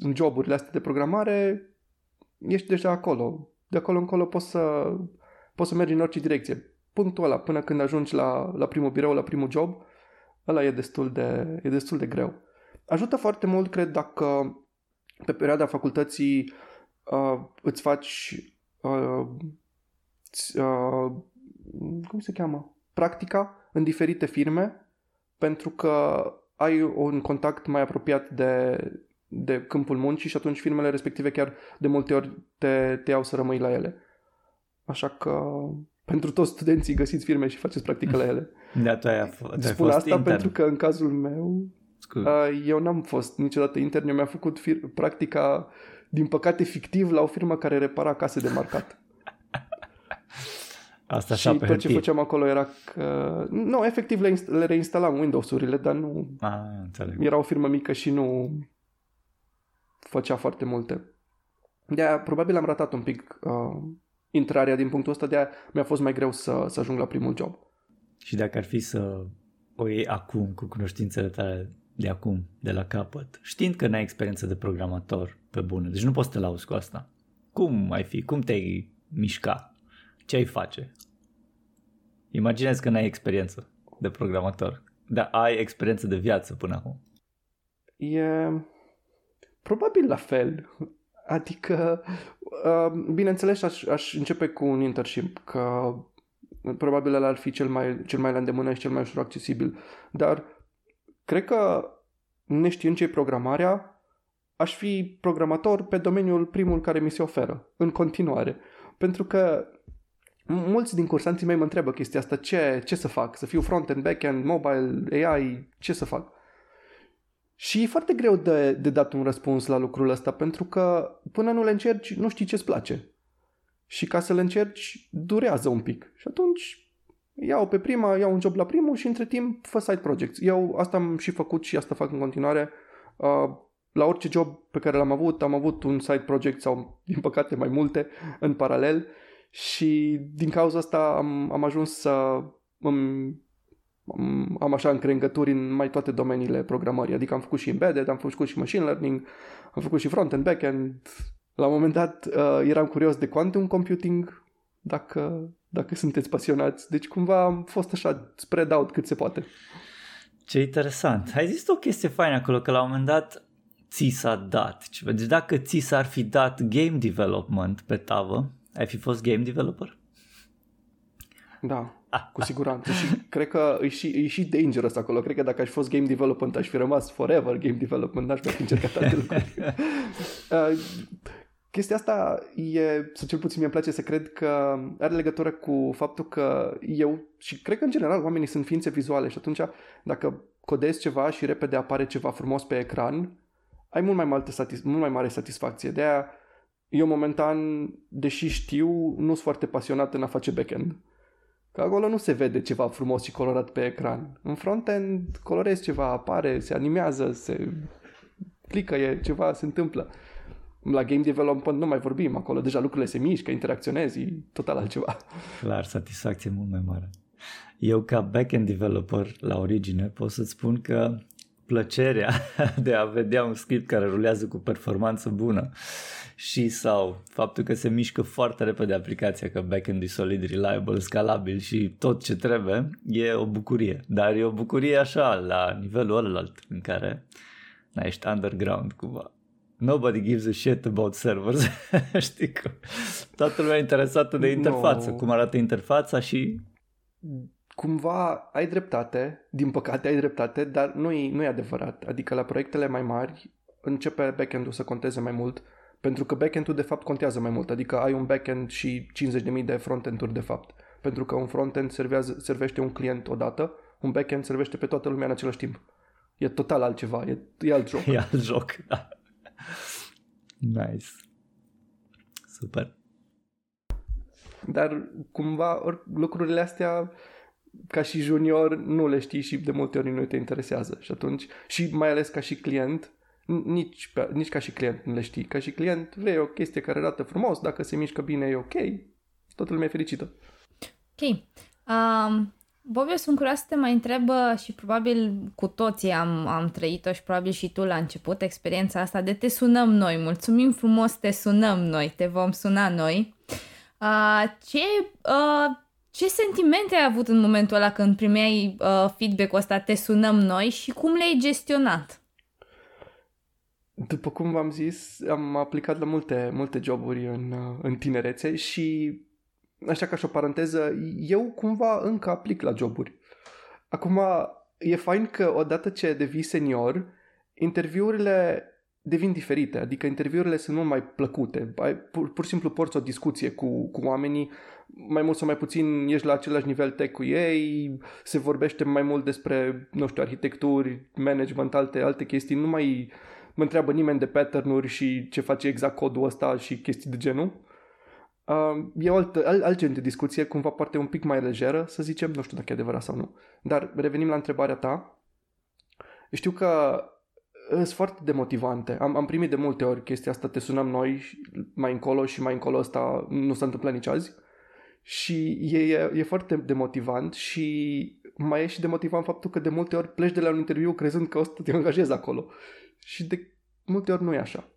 în joburile astea de programare, ești deja acolo. De acolo încolo poți să, poți să mergi în orice direcție. Punctul ăla, până când ajungi la, la primul birou, la primul job, ăla e destul de, e destul de greu. Ajută foarte mult, cred, dacă pe perioada facultății uh, îți faci uh, uh, cum se cheamă? Practica în diferite firme pentru că ai un contact mai apropiat de, de câmpul muncii și atunci firmele respective chiar de multe ori te, te iau să rămâi la ele. Așa că pentru toți studenții găsiți firme și faceți practică la ele. Da, tu ai, tu ai Spun fost asta intern. pentru că în cazul meu Uh, eu n-am fost niciodată intern, eu mi-am făcut fir- practica, din păcate, fictiv la o firmă care repara case de marcat. Asta și tot ce făceam acolo era că... Nu, efectiv le, inst- le reinstalam Windows-urile, dar nu... Ah, înțeleg. Era o firmă mică și nu făcea foarte multe. De-aia probabil am ratat un pic uh, intrarea din punctul ăsta, de-aia mi-a fost mai greu să, să ajung la primul job. Și dacă ar fi să o iei acum cu cunoștințele tale de acum, de la capăt, știind că n-ai experiență de programator pe bune, deci nu poți să te lauzi cu asta. Cum ai fi? Cum te-ai mișca? Ce ai face? Imaginezi că n-ai experiență de programator, dar ai experiență de viață până acum. E probabil la fel. Adică, uh, bineînțeles, aș, aș începe cu un internship, că probabil ăla ar fi cel mai, cel mai la îndemână și cel mai ușor accesibil. Dar Cred că, neștiind ce programarea, aș fi programator pe domeniul primul care mi se oferă, în continuare. Pentru că mulți din cursanții mei mă întreabă chestia asta, ce, ce să fac? Să fiu front-end, back-end, mobile, AI, ce să fac? Și e foarte greu de, de dat un răspuns la lucrul ăsta, pentru că până nu le încerci, nu știi ce-ți place. Și ca să le încerci, durează un pic. Și atunci iau pe prima, iau un job la primul și între timp fă side projects. Eu asta am și făcut și asta fac în continuare. Uh, la orice job pe care l-am avut, am avut un side project sau, din păcate, mai multe în paralel și din cauza asta am, am ajuns să îmi, am, am așa încrengături în mai toate domeniile programării. Adică am făcut și embedded, am făcut și machine learning, am făcut și front-end, back-end. La un moment dat uh, eram curios de quantum computing, dacă dacă sunteți pasionați. Deci cumva am fost așa spread out cât se poate. Ce interesant. Ai zis o chestie faină acolo, că la un moment dat ți s-a dat ceva. Deci dacă ți s-ar fi dat game development pe tavă, ai fi fost game developer? Da, cu siguranță. Și cred că e și, e și dangerous acolo. Cred că dacă aș fost game development, aș fi rămas forever game development. N-aș mai fi încercat alte lucruri. Uh, chestia asta e, sau cel puțin mi-e place să cred că are legătură cu faptul că eu, și cred că în general oamenii sunt ființe vizuale și atunci dacă codezi ceva și repede apare ceva frumos pe ecran, ai mult mai, multă satis- mult mai mare satisfacție. De aia eu momentan, deși știu, nu sunt foarte pasionat în a face backend. Că acolo nu se vede ceva frumos și colorat pe ecran. În frontend colorezi ceva, apare, se animează, se clică, e ceva, se întâmplă. La game development nu mai vorbim, acolo deja lucrurile se mișcă, interacționezi, e total altceva. Clar, satisfacție mult mai mare. Eu ca backend developer la origine pot să-ți spun că plăcerea de a vedea un script care rulează cu performanță bună și sau faptul că se mișcă foarte repede aplicația, că backend e solid, reliable, scalabil și tot ce trebuie, e o bucurie. Dar e o bucurie așa, la nivelul ălalt, în care na, ești underground cumva. Nobody gives a shit about servers. Știi că toată lumea e interesată de interfață, no. cum arată interfața și cumva ai dreptate, din păcate ai dreptate, dar nu e, nu e adevărat. Adică la proiectele mai mari începe backend-ul să conteze mai mult, pentru că backend-ul de fapt contează mai mult. Adică ai un backend și 50.000 de frontend-uri de fapt. Pentru că un frontend servează, servește un client odată, un backend servește pe toată lumea în același timp. E total altceva, e, e alt joc. E alt joc, da. Nice. Super. Dar cumva or, lucrurile astea ca și junior nu le știi și de multe ori nu te interesează și atunci și mai ales ca și client nici, nici ca și client nu le știi. Ca și client vrei o chestie care arată frumos, dacă se mișcă bine e ok, toată lumea e fericită. Ok. Um, Bob, eu sunt curioasă să te mai întreb și probabil cu toții am, am trăit-o și probabil și tu la început experiența asta de te sunăm noi. Mulțumim frumos, te sunăm noi, te vom suna noi. Uh, ce uh, ce sentimente ai avut în momentul ăla când primeai uh, feedback-ul ăsta, te sunăm noi și cum le-ai gestionat? După cum v-am zis, am aplicat la multe, multe joburi în, uh, în tinerețe și, așa ca și o paranteză, eu cumva încă aplic la joburi. Acum, e fain că odată ce devii senior, interviurile devin diferite, adică interviurile sunt mult mai plăcute. Ai, pur, pur și simplu porți o discuție cu, cu oamenii, mai mult sau mai puțin ești la același nivel tech cu ei, se vorbește mai mult despre, nu știu, arhitecturi, management, alte, alte chestii, nu mai mă întreabă nimeni de pattern și ce face exact codul ăsta și chestii de genul. Uh, e o altă, alt, alt gen de discuție, cumva parte un pic mai lejeră, să zicem, nu știu dacă e adevărat sau nu. Dar revenim la întrebarea ta. Știu că sunt foarte demotivante. Am, am primit de multe ori chestia asta, te sunăm noi mai încolo și mai încolo asta nu s-a întâmplat nici azi. Și e, e, e foarte demotivant și mai e și demotivant faptul că de multe ori pleci de la un interviu crezând că o să te angajezi acolo. Și de multe ori nu e așa.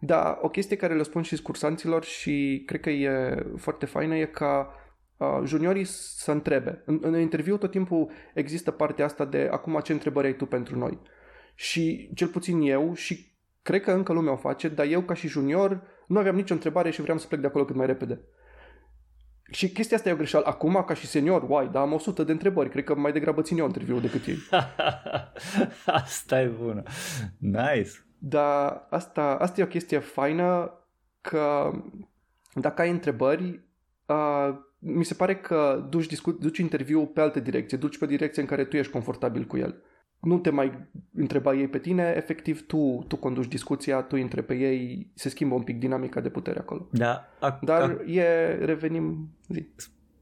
Dar o chestie care le spun și cursanților și cred că e foarte faină e ca uh, juniorii să întrebe. În, în interviu tot timpul există partea asta de acum ce întrebări ai tu pentru noi. Și cel puțin eu și cred că încă lumea o face, dar eu ca și junior nu aveam nicio întrebare și vreau să plec de acolo cât mai repede. Și chestia asta e o greșeală. Acum, ca și senior, uai, dar am 100 de întrebări. Cred că mai degrabă țin eu interviu decât ei. asta e bună. Nice. Dar asta, asta e o chestie faină că dacă ai întrebări, uh, mi se pare că duci, discu- duci interviul pe alte direcție, duci pe direcție în care tu ești confortabil cu el nu te mai întreba ei pe tine, efectiv tu, tu conduci discuția, tu întrebi pe ei, se schimbă un pic dinamica de putere acolo. Da. Ac- Dar ac- e, revenim, zi.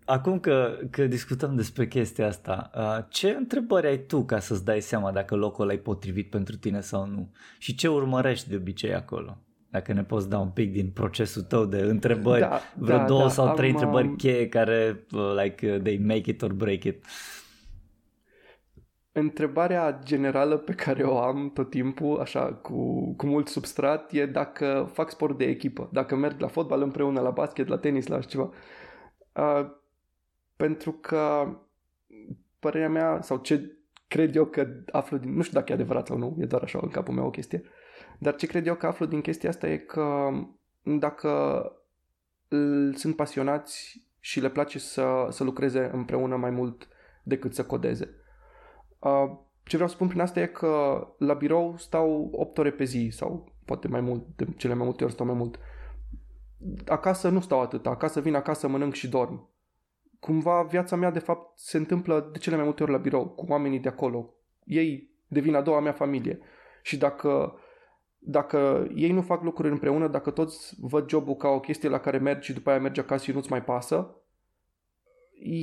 Acum că, că discutăm despre chestia asta, ce întrebări ai tu ca să-ți dai seama dacă locul ăla e potrivit pentru tine sau nu? Și ce urmărești de obicei acolo? Dacă ne poți da un pic din procesul tău de întrebări, da, vreo da, două da, sau trei am, întrebări cheie care, uh, like, they make it or break it. Uh, Întrebarea generală pe care o am tot timpul, așa, cu, cu mult substrat, e dacă fac sport de echipă, dacă merg la fotbal împreună, la basket, la tenis, la așa ceva. Uh, pentru că părerea mea, sau ce cred eu că aflu din... Nu știu dacă e adevărat sau nu, e doar așa în capul meu o chestie. Dar ce cred eu că aflu din chestia asta e că dacă sunt pasionați și le place să, să lucreze împreună mai mult decât să codeze. Uh, ce vreau să spun prin asta e că la birou stau 8 ore pe zi sau poate mai mult, de cele mai multe ori stau mai mult. Acasă nu stau atât, acasă vin acasă, mănânc și dorm. Cumva viața mea de fapt se întâmplă de cele mai multe ori la birou, cu oamenii de acolo. Ei devin a doua mea familie. Și dacă, dacă ei nu fac lucruri împreună, dacă toți văd jobul ca o chestie la care mergi și după aia mergi acasă și nu-ți mai pasă,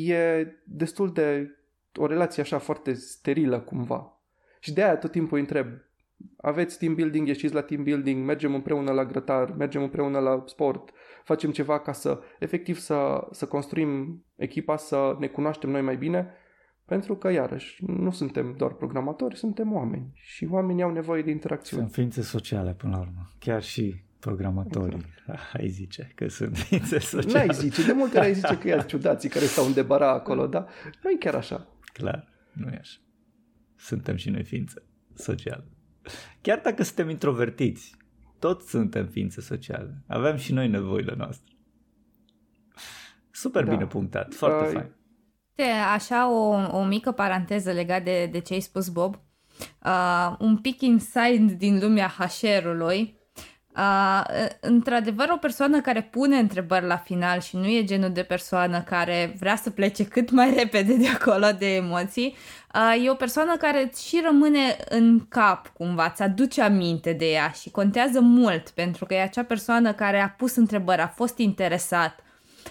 e destul de o relație așa foarte sterilă cumva. Și de aia tot timpul îi întreb, aveți team building, ieșiți la team building, mergem împreună la grătar, mergem împreună la sport, facem ceva ca să, efectiv, să, să construim echipa, să ne cunoaștem noi mai bine, pentru că, iarăși, nu suntem doar programatori, suntem oameni și oamenii au nevoie de interacțiune. Sunt ființe sociale, până la urmă. Chiar și programatorii. Exact. Ai zice că sunt ființe sociale. N-ai zice, de multe ori ai zice că e ciudații care stau în debara acolo, dar nu e chiar așa. Clar, nu e așa. Suntem și noi ființe sociale. Chiar dacă suntem introvertiți, toți suntem ființe sociale. Avem și noi nevoile noastre. Super da. bine punctat, foarte uh, fain. Așa o, o mică paranteză legat de, de ce ai spus, Bob. Uh, un pic inside din lumea HR-ului. Uh, într-adevăr, o persoană care pune întrebări la final și nu e genul de persoană care vrea să plece cât mai repede de acolo de emoții, uh, e o persoană care și rămâne în cap cumva, ți aduce aminte de ea și contează mult pentru că e acea persoană care a pus întrebări, a fost interesat,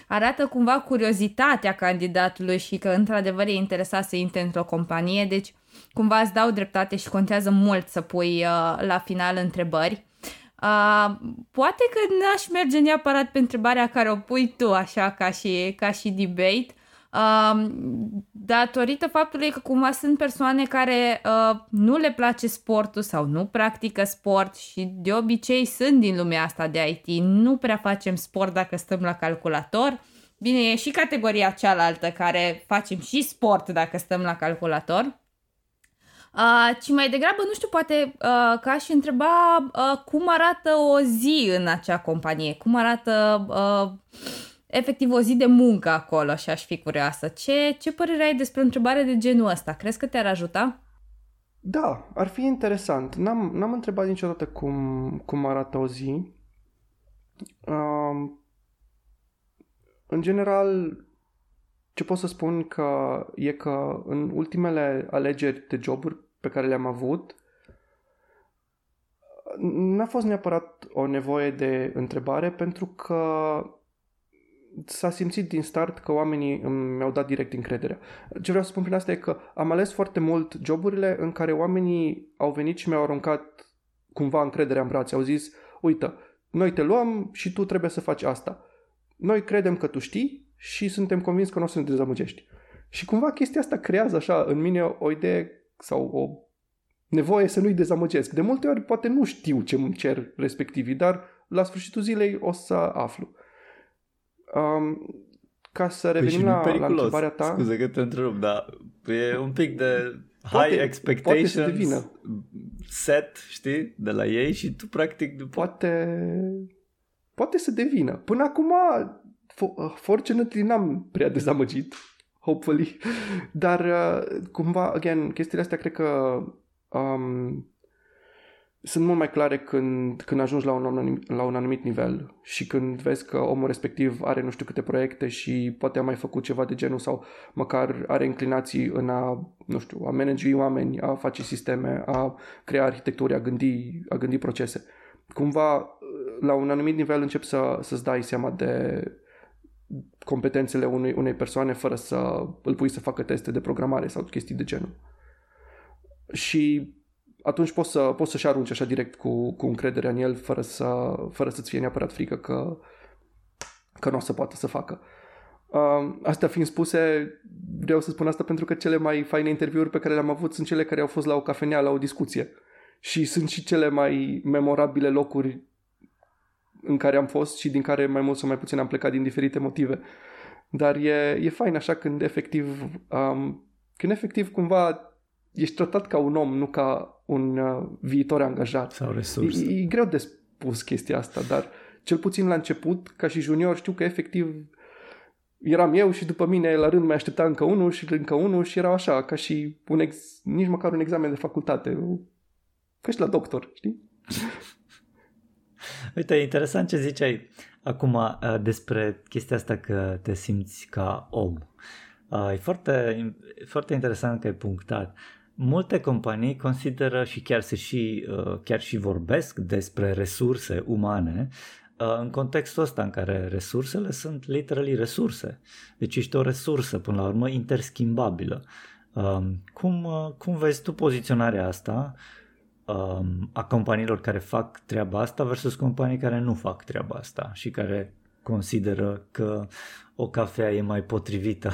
arată cumva curiozitatea candidatului și că într-adevăr e interesat să intre într-o companie, deci cumva îți dau dreptate și contează mult să pui uh, la final întrebări. Uh, poate că n-aș merge neapărat pe întrebarea care o pui tu, așa, ca și, ca și debate, uh, datorită faptului că cumva sunt persoane care uh, nu le place sportul sau nu practică sport și de obicei sunt din lumea asta de IT, nu prea facem sport dacă stăm la calculator. Bine, e și categoria cealaltă care facem și sport dacă stăm la calculator. Uh, ci mai degrabă, nu știu, poate uh, ca și întreba uh, cum arată o zi în acea companie, cum arată uh, efectiv o zi de muncă acolo și aș fi curioasă. Ce, ce părere ai despre o întrebare de genul ăsta? Crezi că te-ar ajuta? Da, ar fi interesant. N-am, n-am întrebat niciodată cum, cum arată o zi. Uh, în general, ce pot să spun că e că în ultimele alegeri de joburi pe care le-am avut, n-a fost neapărat o nevoie de întrebare pentru că s-a simțit din start că oamenii mi-au dat direct încrederea. Ce vreau să spun prin asta e că am ales foarte mult joburile în care oamenii au venit și mi-au aruncat cumva încrederea în brațe. Au zis, uite, noi te luăm și tu trebuie să faci asta. Noi credem că tu știi și suntem convins că nu o să ne dezamăgești. Și cumva chestia asta creează așa în mine o idee sau o nevoie să nu-i dezamăgesc. De multe ori poate nu știu ce îmi cer respectivii, dar la sfârșitul zilei o să aflu. Um, ca să păi revenim păi la, la întrebarea ta... Scuze că te întrerup, dar e un pic de poate, high expectations poate devină. set, știi, de la ei și tu practic după... Poate, poate să devină. Până acum, fortunately, n-am prea dezamăgit, hopefully, dar uh, cumva, again, chestiile astea cred că um, sunt mult mai clare când, când ajungi la un, anumit, la un anumit nivel și când vezi că omul respectiv are nu știu câte proiecte și poate a mai făcut ceva de genul sau măcar are inclinații în a, nu știu, a manage oameni, a face sisteme, a crea arhitecturi, a gândi, a gândi procese. Cumva, la un anumit nivel începi să, să-ți dai seama de competențele unei, unei persoane fără să îl pui să facă teste de programare sau chestii de genul. Și atunci poți, să, poți să-și arunci așa direct cu, cu încrederea în el fără, să, fără să-ți fie neapărat frică că, că nu o să poată să facă. Uh, astea fiind spuse, vreau să spun asta pentru că cele mai faine interviuri pe care le-am avut sunt cele care au fost la o cafenea, la o discuție. Și sunt și cele mai memorabile locuri în care am fost și din care mai mult sau mai puțin am plecat din diferite motive. Dar e, e fain așa când efectiv, um, când efectiv cumva ești tratat ca un om, nu ca un uh, viitor angajat. Sau resurse. E, e greu de spus chestia asta, dar cel puțin la început, ca și junior, știu că efectiv eram eu și după mine la rând mai aștepta încă unul și încă unul și era așa, ca și un ex, nici măcar un examen de facultate. Ca și la doctor, știi? Uite, e interesant ce ziceai acum uh, despre chestia asta că te simți ca om. Uh, e foarte, foarte interesant că ai punctat. Multe companii consideră și chiar se și, uh, chiar și vorbesc despre resurse umane în contextul ăsta în care resursele sunt literally resurse. Deci ești o resursă, până la urmă, interschimbabilă. Um, cum, cum vezi tu poziționarea asta um, a companiilor care fac treaba asta versus companii care nu fac treaba asta și care consideră că o cafea e mai potrivită.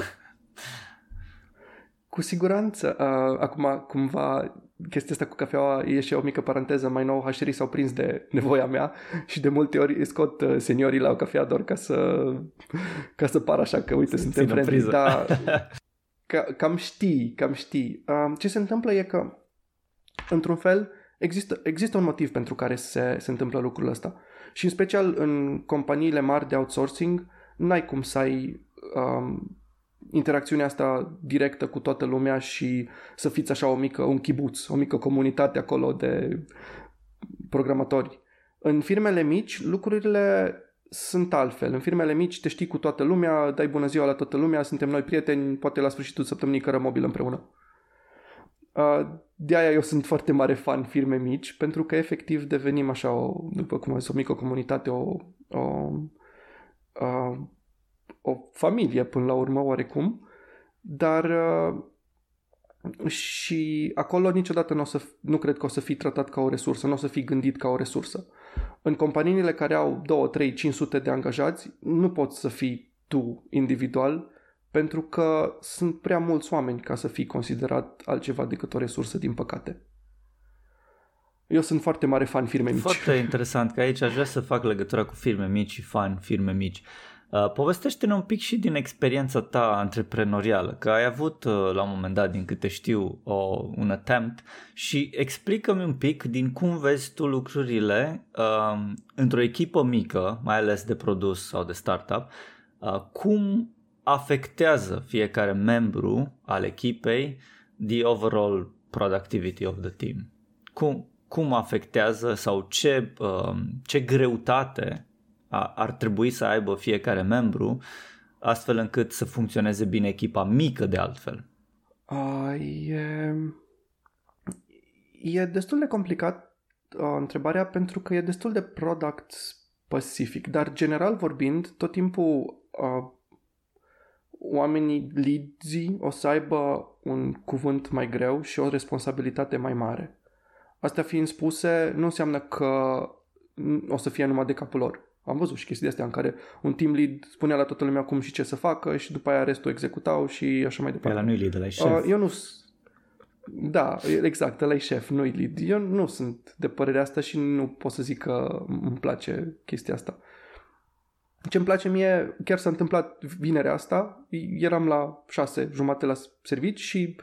Cu siguranță. Uh, acum, cumva, chestia asta cu cafeaua e și o mică paranteză. Mai nou, hașerii s-au prins de nevoia mea și de multe ori scot uh, seniorii la o cafea doar ca să, ca să par așa că, uite, suntem friendly. Dar ca, cam știi, cam știi. Uh, ce se întâmplă e că, într-un fel, Există, există un motiv pentru care se, se întâmplă lucrul ăsta. Și în special în companiile mari de outsourcing, n-ai cum să ai um, interacțiunea asta directă cu toată lumea și să fiți așa o mică, un chibuț, o mică comunitate acolo de programatori. În firmele mici, lucrurile sunt altfel. În firmele mici te știi cu toată lumea, dai bună ziua la toată lumea, suntem noi prieteni, poate la sfârșitul săptămânii cărăm mobil împreună. Uh, de aia eu sunt foarte mare fan firme mici, pentru că efectiv devenim așa, o, după cum am zis, o mică comunitate, o, o, o, o familie până la urmă, oarecum, dar uh, și acolo niciodată nu, o să, nu cred că o să fii tratat ca o resursă, nu o să fii gândit ca o resursă. În companiile care au 2, 3, 500 de angajați, nu poți să fii tu individual pentru că sunt prea mulți oameni ca să fii considerat altceva decât o resursă, din păcate. Eu sunt foarte mare fan firme mici. Foarte interesant că aici aș vrea să fac legătura cu firme mici și fan firme mici. Uh, povestește-ne un pic și din experiența ta antreprenorială, că ai avut uh, la un moment dat, din câte știu, o, un attempt și explică-mi un pic din cum vezi tu lucrurile uh, într-o echipă mică, mai ales de produs sau de startup, uh, cum afectează fiecare membru al echipei the overall productivity of the team. Cum, cum afectează sau ce, uh, ce greutate ar trebui să aibă fiecare membru astfel încât să funcționeze bine echipa mică de altfel? Uh, e, e destul de complicat uh, întrebarea pentru că e destul de product specific, dar general vorbind, tot timpul uh, oamenii leadsii o să aibă un cuvânt mai greu și o responsabilitate mai mare. Astea fiind spuse, nu înseamnă că o să fie numai de capul lor. Am văzut și chestii astea în care un team lead spunea la toată lumea cum și ce să facă și după aia restul executau și așa mai departe. La nu-i lead, la șef. Uh, eu nu... Da, exact, la șef, nu-i lead. Eu nu sunt de părerea asta și nu pot să zic că îmi place chestia asta. Ce îmi place mie, chiar s-a întâmplat vinerea asta, eram la șase jumate la servici și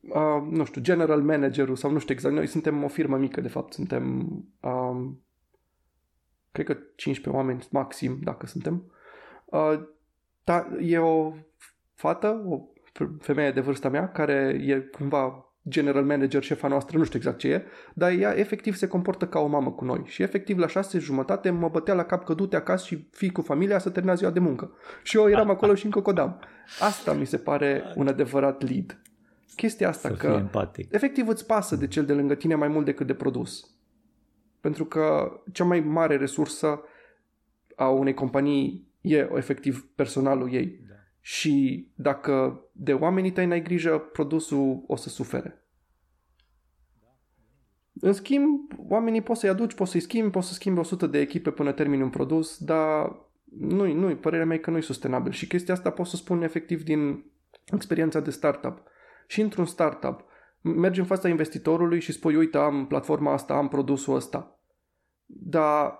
uh, nu știu, general managerul sau nu știu exact, noi suntem o firmă mică de fapt, suntem uh, cred că 15 oameni maxim dacă suntem. Uh, ta, e o fată, o femeie de vârsta mea care e cumva general manager, șefa noastră, nu știu exact ce e, dar ea efectiv se comportă ca o mamă cu noi. Și efectiv la șase jumătate mă bătea la cap că du-te acasă și fii cu familia să termina ziua de muncă. Și eu eram acolo și încă codam. Asta mi se pare un adevărat lead. Chestia asta să că empatic. efectiv îți pasă de cel de lângă tine mai mult decât de produs. Pentru că cea mai mare resursă a unei companii e efectiv personalul ei. Da. Și dacă de oamenii tăi n-ai grijă, produsul o să sufere. În schimb, oamenii poți să-i aduci, poți să-i schimbi, poți să schimbi 100 de echipe până termini un produs, dar nu nu părerea mea e că nu e sustenabil. Și chestia asta pot să spun efectiv din experiența de startup. Și într-un startup, mergi în fața investitorului și spui, uite, am platforma asta, am produsul ăsta. Dar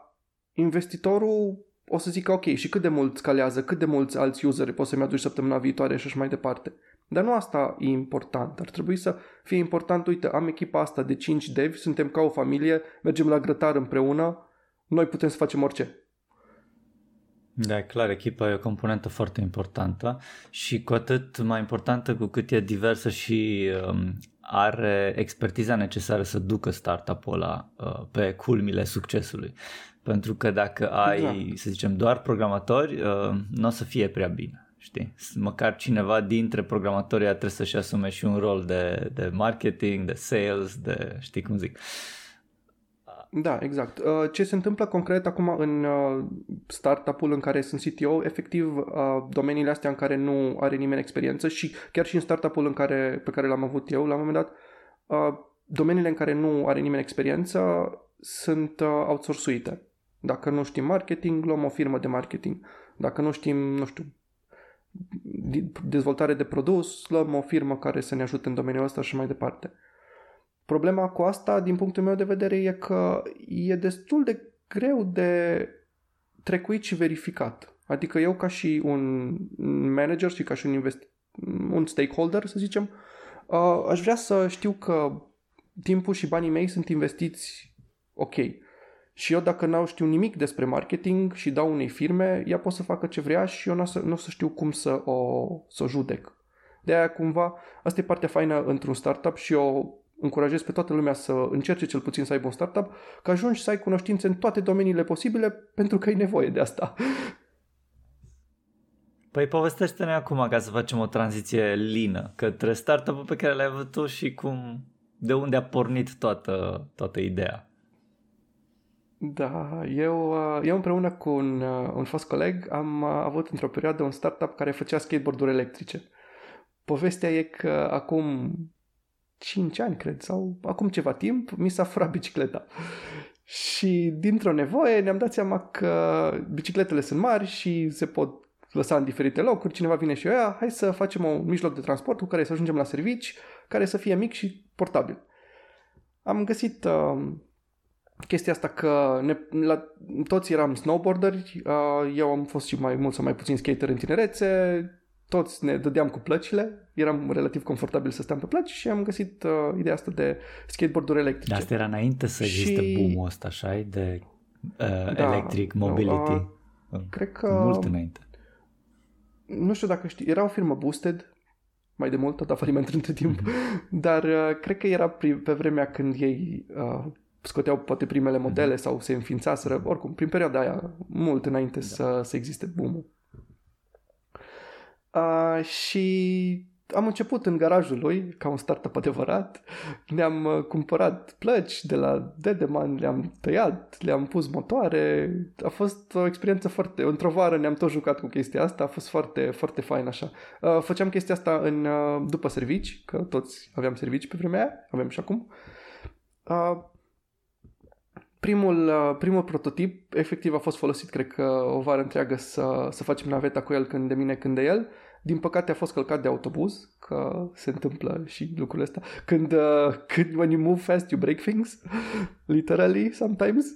investitorul o să zică, ok, și cât de mult scalează, cât de mulți alți useri poți să-mi aduci săptămâna viitoare și așa mai departe. Dar nu asta e important. Ar trebui să fie important, uite, am echipa asta de 5 devi, suntem ca o familie, mergem la grătar împreună, noi putem să facem orice. Da, clar, echipa e o componentă foarte importantă și cu atât mai importantă cu cât e diversă și um, are expertiza necesară să ducă startup-ul ăla uh, pe culmile succesului. Pentru că dacă ai, exact. să zicem, doar programatori, uh, nu o să fie prea bine. Știi? Măcar cineva dintre programatorii trebuie să-și asume și un rol de, de marketing, de sales, de știi cum zic. Da, exact. Uh, ce se întâmplă concret acum în uh, startup-ul în care sunt CTO, efectiv uh, domeniile astea în care nu are nimeni experiență și chiar și în startup-ul în care, pe care l-am avut eu la un moment dat, domeniile în care nu are nimeni experiență sunt outsourcuite. Dacă nu știm marketing, luăm o firmă de marketing. Dacă nu știm, nu știu, dezvoltare de produs, luăm o firmă care să ne ajute în domeniul ăsta și mai departe. Problema cu asta, din punctul meu de vedere, e că e destul de greu de trecuit și verificat. Adică eu ca și un manager și ca și un, invest- un stakeholder, să zicem, uh, aș vrea să știu că timpul și banii mei sunt investiți ok. Și eu dacă n-au știu nimic despre marketing și dau unei firme, ea poate să facă ce vrea și eu nu o să, n-o să știu cum să o, să o judec. De aia cumva, asta e partea faină într-un startup și eu încurajez pe toată lumea să încerce cel puțin să aibă un startup, că ajungi să ai cunoștințe în toate domeniile posibile pentru că ai nevoie de asta. Păi povestește-ne acum ca să facem o tranziție lină către startup-ul pe care l-ai avut tu și cum, de unde a pornit toată, toată ideea. Da, eu, eu împreună cu un, un fost coleg am avut într-o perioadă un startup care făcea skateboarduri electrice. Povestea e că acum 5 ani, cred, sau acum ceva timp, mi s-a furat bicicleta. Și dintr-o nevoie ne-am dat seama că bicicletele sunt mari și se pot lăsa în diferite locuri, cineva vine și ea, hai să facem un mijloc de transport cu care să ajungem la servici, care să fie mic și portabil. Am găsit uh, chestia asta că ne, la, toți eram snowboarderi, uh, eu am fost și mai mult sau mai puțin skater în tinerețe, toți ne dădeam cu plăcile, eram relativ confortabil să stăm pe plăci și am găsit uh, ideea asta de skateboard-uri electrice. Dar asta era înainte să existe și... boom-ul ăsta, așa, de uh, da, electric mobility. Uh, uh, cred că... Mult înainte. Nu știu dacă știi, era o firmă Boosted, mai de mult, tot a faliment între timp, mm-hmm. dar uh, cred că era pe vremea când ei uh, scoteau poate primele modele mm-hmm. sau se înființaseră, oricum, prin perioada aia, mult înainte da. să, să existe boom-ul. Uh, și am început în garajul lui, ca un startup adevărat. Ne-am uh, cumpărat plăci de la Dedeman, le-am tăiat, le-am pus motoare. A fost o experiență foarte... Într-o vară ne-am tot jucat cu chestia asta, a fost foarte, foarte fain așa. Uh, făceam chestia asta în, uh, după servici, că toți aveam servici pe vremea aia, avem și acum. Uh, primul, uh, primul prototip efectiv a fost folosit, cred că o vară întreagă să, să facem naveta cu el când de mine, când de el. Din păcate a fost călcat de autobuz, că se întâmplă și lucrurile astea. Când, uh, când when you move fast, you break things, literally, sometimes.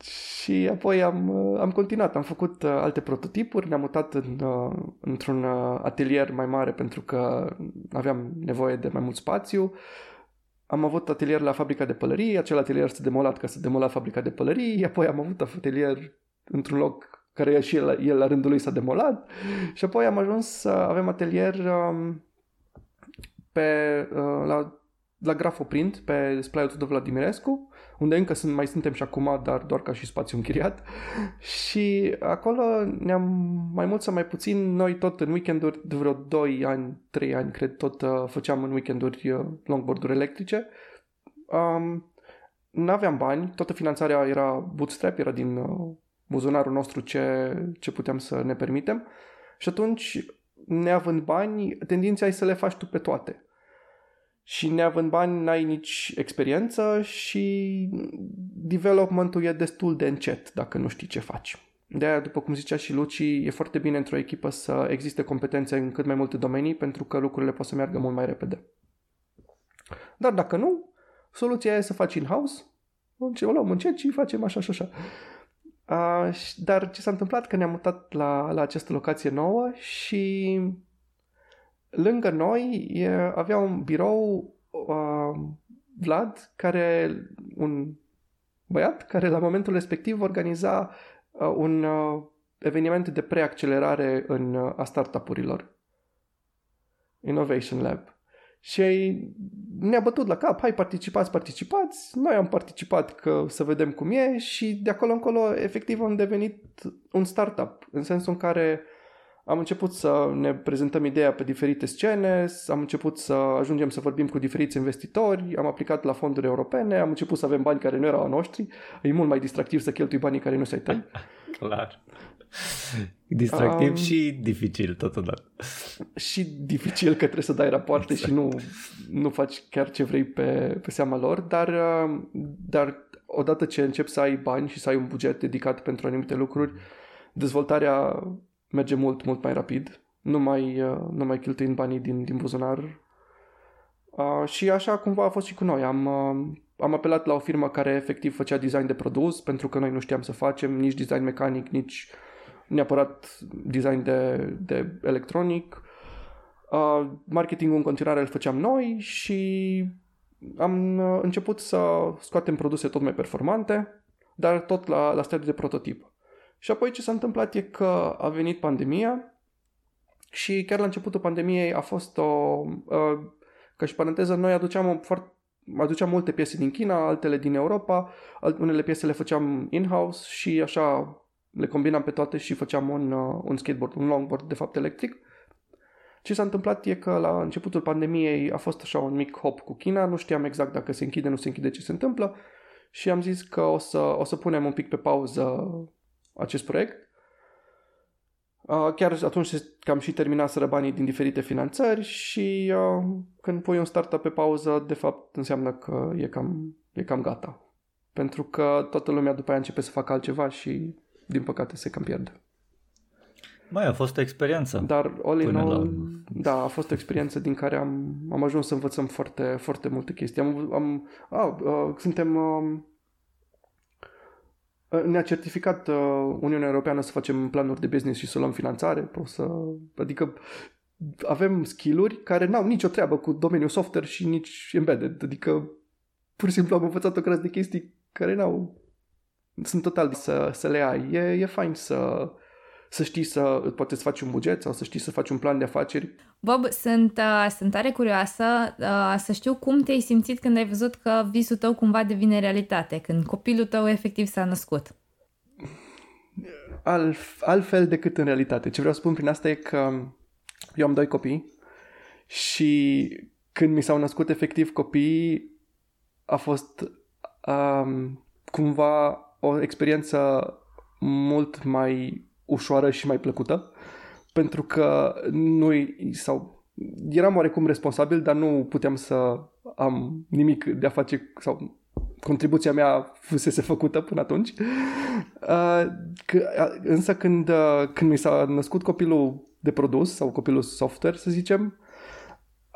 Și apoi am, uh, am continuat, am făcut uh, alte prototipuri, ne-am mutat în, uh, într-un uh, atelier mai mare pentru că aveam nevoie de mai mult spațiu. Am avut atelier la fabrica de pălării, acel atelier s-a demolat ca să demola fabrica de pălării, apoi am avut atelier într-un loc care și el, el la rândul lui s-a demolat și apoi am ajuns să avem atelier um, pe, uh, la, la Grafoprint, pe Splaiul Tudor Vladimirescu, unde încă sunt, mai suntem și acum, dar doar ca și spațiu închiriat. Și acolo ne-am, mai mult sau mai puțin, noi tot în weekenduri, de vreo 2 ani, 3 ani, cred, tot uh, făceam în weekenduri uh, longboard-uri electrice. Um, n-aveam bani, toată finanțarea era bootstrap, era din uh, buzunarul nostru ce, ce puteam să ne permitem și atunci, neavând bani, tendința e să le faci tu pe toate. Și neavând bani, n-ai nici experiență și developmentul e destul de încet dacă nu știi ce faci. De aia, după cum zicea și Luci, e foarte bine într-o echipă să existe competențe în cât mai multe domenii pentru că lucrurile pot să meargă mult mai repede. Dar dacă nu, soluția e să faci in-house, o luăm încet și facem așa și așa. Uh, dar ce s-a întâmplat că ne-am mutat la, la această locație nouă și lângă noi e, avea un birou uh, Vlad, care un băiat care la momentul respectiv organiza uh, un uh, eveniment de preaccelerare în, uh, a startup-urilor. Innovation Lab. Și ne-a bătut la cap, hai participați, participați, noi am participat că să vedem cum e și de acolo încolo efectiv am devenit un startup, în sensul în care am început să ne prezentăm ideea pe diferite scene, am început să ajungem să vorbim cu diferiți investitori, am aplicat la fonduri europene, am început să avem bani care nu erau a noștri. E mult mai distractiv să cheltui banii care nu se ai tăi. Clar. Distractiv um, și dificil totodată. Și dificil că trebuie să dai rapoarte exact. și nu, nu faci chiar ce vrei pe, pe seama lor, dar, dar odată ce începi să ai bani și să ai un buget dedicat pentru anumite lucruri, dezvoltarea merge mult, mult mai rapid, nu mai, uh, nu mai cheltuind banii din, din buzunar. Uh, și așa cumva a fost și cu noi. Am, uh, am apelat la o firmă care efectiv făcea design de produs, pentru că noi nu știam să facem nici design mecanic, nici neapărat design de, de electronic. Uh, marketingul în continuare îl făceam noi și am uh, început să scoatem produse tot mai performante, dar tot la, la stadiu de prototip. Și apoi ce s-a întâmplat e că a venit pandemia și chiar la începutul pandemiei a fost o... Uh, ca și paranteză, noi aduceam, o foarte, aduceam multe piese din China, altele din Europa, unele piese le făceam in-house și așa le combinam pe toate și făceam un, uh, un skateboard, un longboard de fapt electric. Ce s-a întâmplat e că la începutul pandemiei a fost așa un mic hop cu China, nu știam exact dacă se închide, nu se închide, ce se întâmplă și am zis că o să, o să punem un pic pe pauză acest proiect. Chiar atunci că am și terminat să banii din diferite finanțări și când pui un startup pe pauză, de fapt înseamnă că e cam, e cam gata. Pentru că toată lumea după aia începe să facă altceva și din păcate se cam pierde. Mai a fost o experiență. Dar all in all, la... da, a fost o experiență din care am, am ajuns să învățăm foarte, foarte multe chestii. Am, am, a, a, suntem a, ne-a certificat uh, Uniunea Europeană să facem planuri de business și să luăm finanțare. O să, adică avem skill-uri care n-au nicio treabă cu domeniul software și nici embedded. Adică pur și simplu am învățat o grămadă de chestii care n-au sunt total să, să le ai. E, e fain să, să știi să poate să faci un buget sau să știi să faci un plan de afaceri. Bob, sunt, uh, sunt tare curioasă uh, să știu cum te-ai simțit când ai văzut că visul tău cumva devine realitate, când copilul tău efectiv s-a născut. Alt, altfel decât în realitate. Ce vreau să spun prin asta e că eu am doi copii și când mi s-au născut efectiv copiii a fost um, cumva o experiență mult mai ușoară și mai plăcută, pentru că noi sau eram oarecum responsabil, dar nu puteam să am nimic de a face sau contribuția mea fusese făcută până atunci. Uh, însă când, uh, când mi s-a născut copilul de produs sau copilul software, să zicem,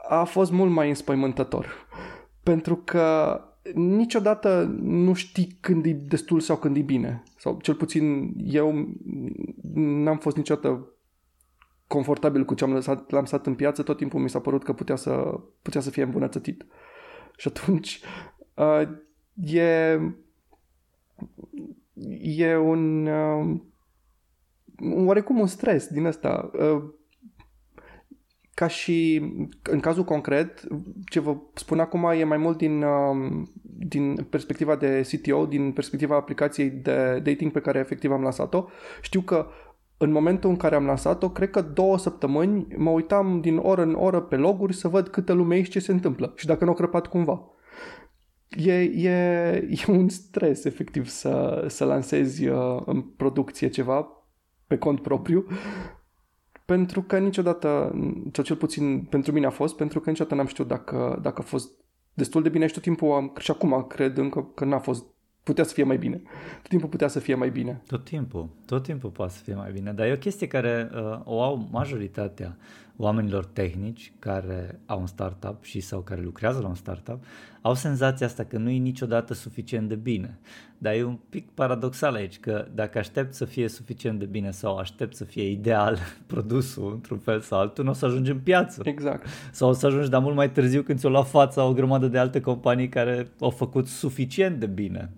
a fost mult mai înspăimântător. Pentru că niciodată nu știi când e destul sau când e bine. Sau cel puțin eu n-am fost niciodată confortabil cu ce am lăsat, l-am stat în piață, tot timpul mi s-a părut că putea să, putea să fie îmbunătățit. Și atunci uh, e, e un uh, oarecum un stres din asta. Uh, ca și în cazul concret, ce vă spun acum e mai mult din, um, din perspectiva de CTO, din perspectiva aplicației de dating pe care efectiv am lansat-o. Știu că în momentul în care am lansat-o, cred că două săptămâni mă uitam din oră în oră pe loguri să văd câtă lume e și ce se întâmplă și dacă nu o crăpat cumva. E, e, e un stres efectiv să, să lansezi uh, în producție ceva pe cont propriu pentru că niciodată, sau cel puțin pentru mine a fost, pentru că niciodată n-am știut dacă, dacă a fost destul de bine și tot timpul am, și acum cred încă că n-a fost putea să fie mai bine. Tot timpul putea să fie mai bine. Tot timpul, tot timpul poate să fie mai bine, dar e o chestie care uh, o au majoritatea oamenilor tehnici care au un startup și sau care lucrează la un startup, au senzația asta că nu e niciodată suficient de bine. Dar e un pic paradoxal aici că dacă aștept să fie suficient de bine sau aștept să fie ideal produsul într-un fel sau altul, nu o să ajungi în piață. Exact. Sau o să ajungi, dar mult mai târziu când ți-o lua fața o grămadă de alte companii care au făcut suficient de bine.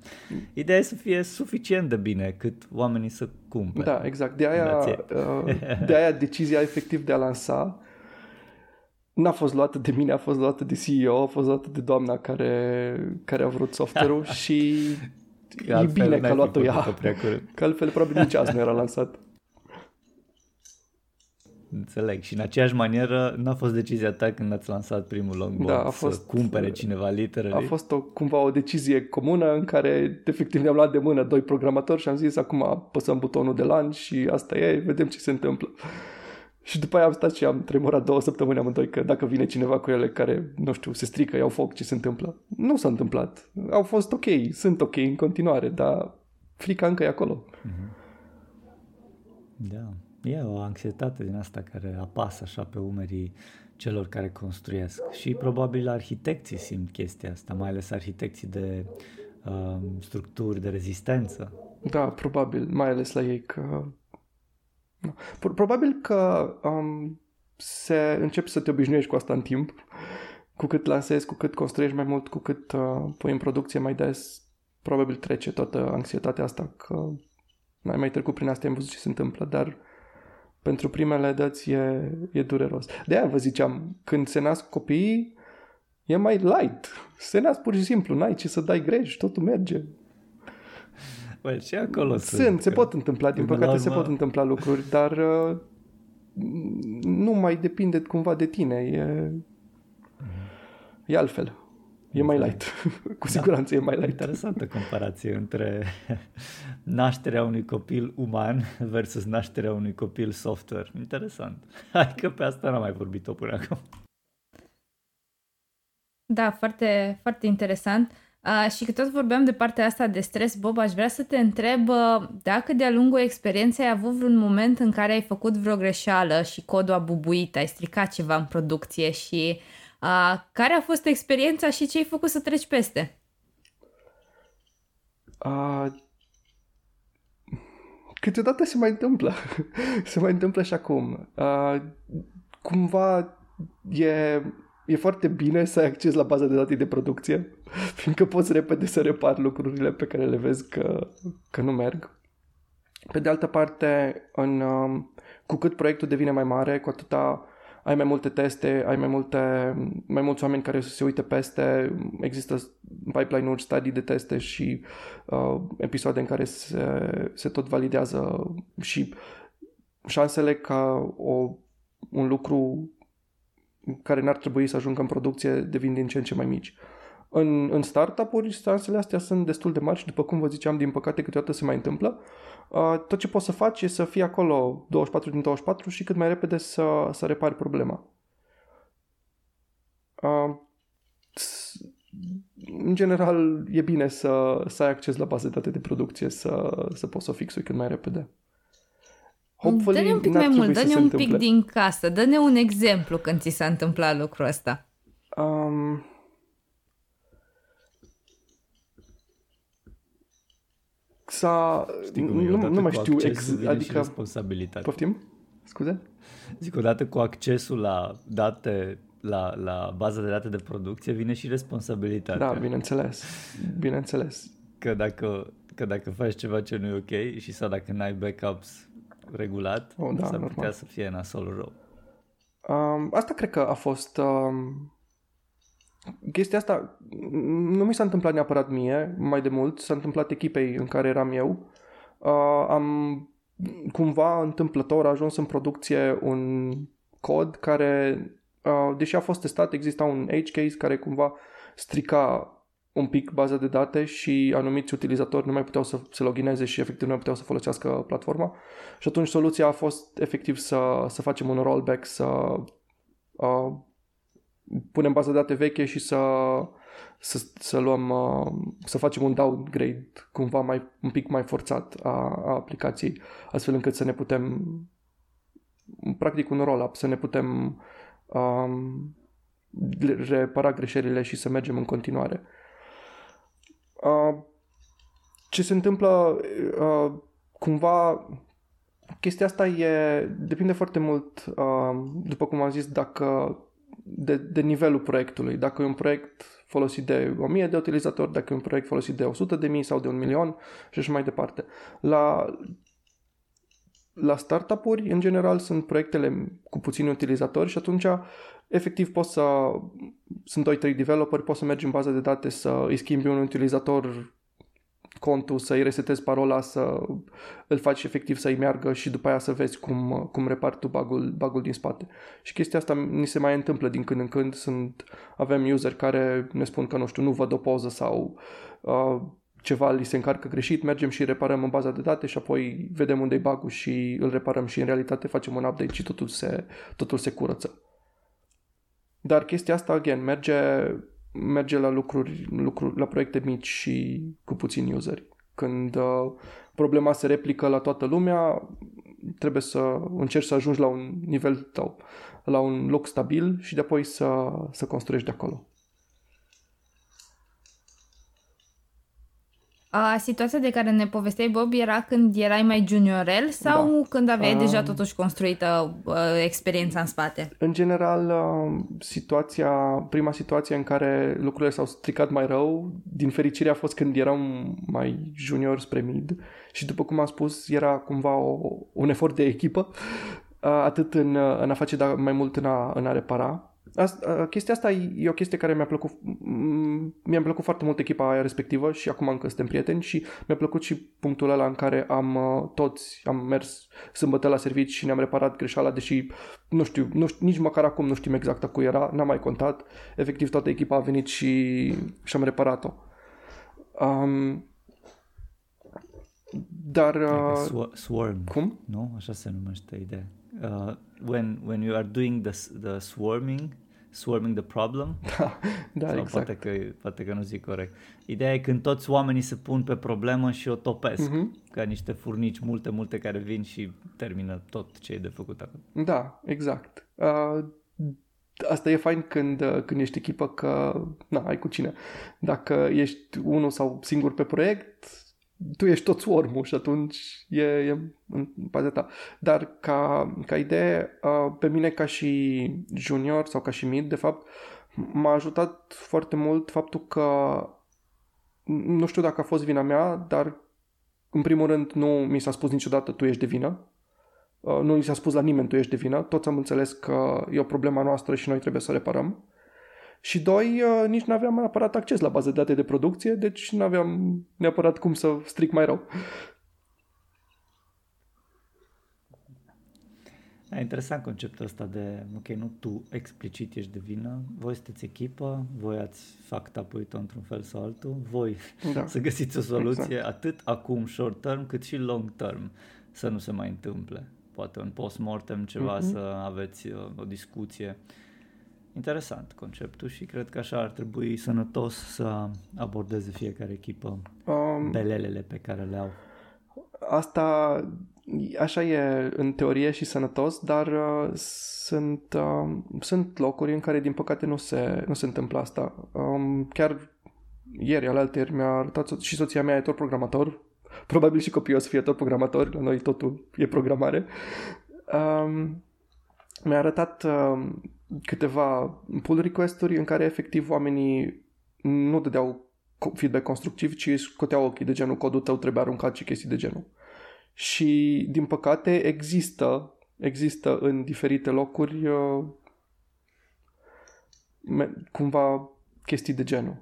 Ideea e să fie suficient de bine cât oamenii să cumperi. Da, exact. De aia, uh, de aia decizia efectiv de a lansa n-a fost luată de mine, a fost luată de CEO, a fost luată de doamna care, care a vrut software-ul și e bine că a luat-o ea. Că altfel probabil nici azi nu era lansat. Înțeleg. Și în aceeași manieră n-a fost decizia ta când ați lansat primul longboard da, a fost, să cumpere cineva literele. A fost o, cumva o decizie comună în care efectiv ne-am luat de mână doi programatori și am zis acum apăsăm butonul de launch și asta e, vedem ce se întâmplă. Și după aia am stat și am tremurat două săptămâni amândoi că dacă vine cineva cu ele care, nu știu, se strică, iau foc, ce se întâmplă. Nu s-a întâmplat. Au fost ok, sunt ok în continuare, dar frica încă e acolo. Mm-hmm. Da. E o anxietate din asta care apasă așa pe umerii celor care construiesc și probabil arhitecții simt chestia asta, mai ales arhitecții de uh, structuri de rezistență. Da, probabil, mai ales la ei că... Probabil că um, se începi să te obișnuiești cu asta în timp. Cu cât lansezi, cu cât construiești mai mult, cu cât uh, pui în producție mai des, probabil trece toată anxietatea asta că n-ai mai trecut prin asta, am văzut ce se întâmplă, dar pentru primele dăți e, e dureros. De aia vă ziceam, când se nasc copiii, e mai light. Se nasc pur și simplu, n-ai ce să dai greș, totul merge. Băi, și acolo sunt. sunt se pot întâmpla, din păcate urmă... se pot întâmpla lucruri, dar uh, nu mai depinde cumva de tine. E, e altfel. E mai light. Cu da. siguranță da. e mai light. Interesantă comparație între nașterea unui copil uman versus nașterea unui copil software. Interesant. Hai că pe asta n-am mai vorbit-o până acum. Da, foarte, foarte interesant. Uh, și că tot vorbeam de partea asta de stres, Bob, aș vrea să te întreb uh, dacă de-a lungul experienței ai avut vreun moment în care ai făcut vreo greșeală și codul a bubuit, ai stricat ceva în producție și Uh, care a fost experiența și ce ai făcut să treci peste? Uh, câteodată se mai întâmplă. se mai întâmplă și acum. Uh, cumva e, e foarte bine să ai acces la baza de date de producție, fiindcă poți repede să repari lucrurile pe care le vezi că, că nu merg. Pe de altă parte, în, um, cu cât proiectul devine mai mare, cu atâta ai mai multe teste, ai mai, multe, mai mulți oameni care să se uite peste, există pipeline-uri, studii de teste și uh, episoade în care se, se tot validează și șansele ca o, un lucru care n-ar trebui să ajungă în producție devin din ce în ce mai mici. În, în startup-uri, șansele astea sunt destul de mari și după cum vă ziceam, din păcate câteodată se mai întâmplă. Uh, tot ce poți să faci e să fii acolo 24 din 24 și cât mai repede să, să repari problema. Uh, în general, e bine să, să ai acces la baze de date de producție, să, să poți să o fixui cât mai repede. Hopefully, dă-ne un pic mai mult, dă-ne un întâmple. pic din casă, dă-ne un exemplu când ți s-a întâmplat lucrul ăsta. Um, s-a... Știi cum nu, nu mai știu exact, adică... responsabilitate. Poftim? Scuze? Zic, odată cu accesul la date, la, la baza de date de producție, vine și responsabilitatea. Da, bineînțeles. Bineînțeles. Că dacă, că dacă faci ceva ce nu e ok și sau dacă n-ai backups regulat, oh, da, s-ar normal. putea să fie nasol rău. Um, asta cred că a fost um, chestia asta nu mi s-a întâmplat neapărat mie, mai de mult, s-a întâmplat echipei în care eram eu. Uh, am cumva întâmplător ajuns în producție un cod care, uh, deși a fost testat, exista un edge case care cumva strica un pic baza de date și anumiți utilizatori nu mai puteau să se logineze și efectiv nu mai puteau să folosească platforma. Și atunci soluția a fost efectiv să, să facem un rollback, să uh, punem baza de date veche și să, să, să luăm, uh, să facem un downgrade cumva mai, un pic mai forțat a, a aplicației, astfel încât să ne putem, practic un roll-up, să ne putem um, repara greșelile și să mergem în continuare. Uh, ce se întâmplă uh, cumva chestia asta e depinde foarte mult uh, după cum am zis dacă de, de nivelul proiectului. Dacă e un proiect folosit de 1000 de utilizatori, dacă e un proiect folosit de 100 de mii sau de un milion și așa mai departe. La la startup-uri, în general, sunt proiectele cu puțini utilizatori și atunci, efectiv, poți să... Sunt 2-3 developeri, poți să mergi în baza de date să îi schimbi un utilizator contul, să-i resetezi parola, să îl faci efectiv să-i meargă și după aia să vezi cum, cum repari tu bugul, bugul din spate. Și chestia asta ni se mai întâmplă din când în când. Sunt, avem user care ne spun că, nu știu, nu văd o poză sau uh, ceva li se încarcă greșit, mergem și reparăm în baza de date și apoi vedem unde e bug și îl reparăm și în realitate facem un update și totul se, totul se curăță. Dar chestia asta, again, merge, merge la lucruri, lucruri, la proiecte mici și cu puțini useri. Când uh, problema se replică la toată lumea, trebuie să încerci să ajungi la un nivel sau la un loc stabil și de apoi să, să construiești de acolo. A, situația de care ne povesteai, Bob, era când erai mai juniorel sau da. când aveai uh, deja totuși construită uh, experiența în spate? În general, uh, situația, prima situație în care lucrurile s-au stricat mai rău, din fericire a fost când eram mai junior spre mid și după cum am spus, era cumva o, un efort de echipă, uh, atât în, în a face, dar mai mult în a, în a repara Asta, chestia asta e o chestie care mi-a plăcut mi-a plăcut foarte mult echipa aia respectivă și acum încă suntem prieteni și mi-a plăcut și punctul ăla în care am toți am mers sâmbătă la servici și ne-am reparat greșeala, deși nu știu, nu știu nici măcar acum nu știm exact cu era, n-am mai contat. Efectiv toată echipa a venit și și-am reparat-o. Um, dar... Uh, swarm. Cum? Nu? Așa se numește ideea. Uh, when, when you are doing the, the swarming, swarming the problem. Da, da Sau exact. Poate că, poate că nu zic corect. Ideea e când toți oamenii se pun pe problemă și o topesc. Uh-huh. Ca niște furnici multe, multe care vin și termină tot ce e de făcut acolo. Da, exact. Uh, asta e fain când, uh, când ești echipă că na, ai cu cine. Dacă ești unul sau singur pe proiect, tu ești tot swarm și atunci e, e în partea ta. Dar ca, ca idee, uh, pe mine ca și junior sau ca și mid, de fapt, m-a ajutat foarte mult faptul că nu știu dacă a fost vina mea, dar în primul rând nu mi s-a spus niciodată tu ești de vină. Uh, nu mi s-a spus la nimeni tu ești de vină. Toți am înțeles că e o problemă noastră și noi trebuie să reparăm. Și doi, uh, nici nu aveam neapărat acces la baze de date de producție, deci nu aveam neapărat cum să stric mai rău. E interesant conceptul ăsta de, ok, nu tu explicit ești de vină, voi sunteți echipă, voi ați fact up într-un fel sau altul, voi da. să găsiți o soluție exact. atât acum short term cât și long term să nu se mai întâmple. Poate un post-mortem ceva, mm-hmm. să aveți uh, o discuție. Interesant conceptul și cred că așa ar trebui sănătos să abordeze fiecare echipă um, belelele pe care le au. Asta așa e în teorie și sănătos, dar uh, sunt, uh, sunt locuri în care din păcate nu se, nu se întâmplă asta. Um, chiar ieri, alaltăieri, mi-a arătat și soția mea e tot programator, probabil și copiii o să fie tot programatori, la noi totul e programare. Um, mi-a arătat uh, câteva pull request-uri în care efectiv oamenii nu dădeau feedback constructiv, ci scoteau ochii de genul codul tău trebuie aruncat și chestii de genul. Și din păcate există există în diferite locuri uh, cumva chestii de genul.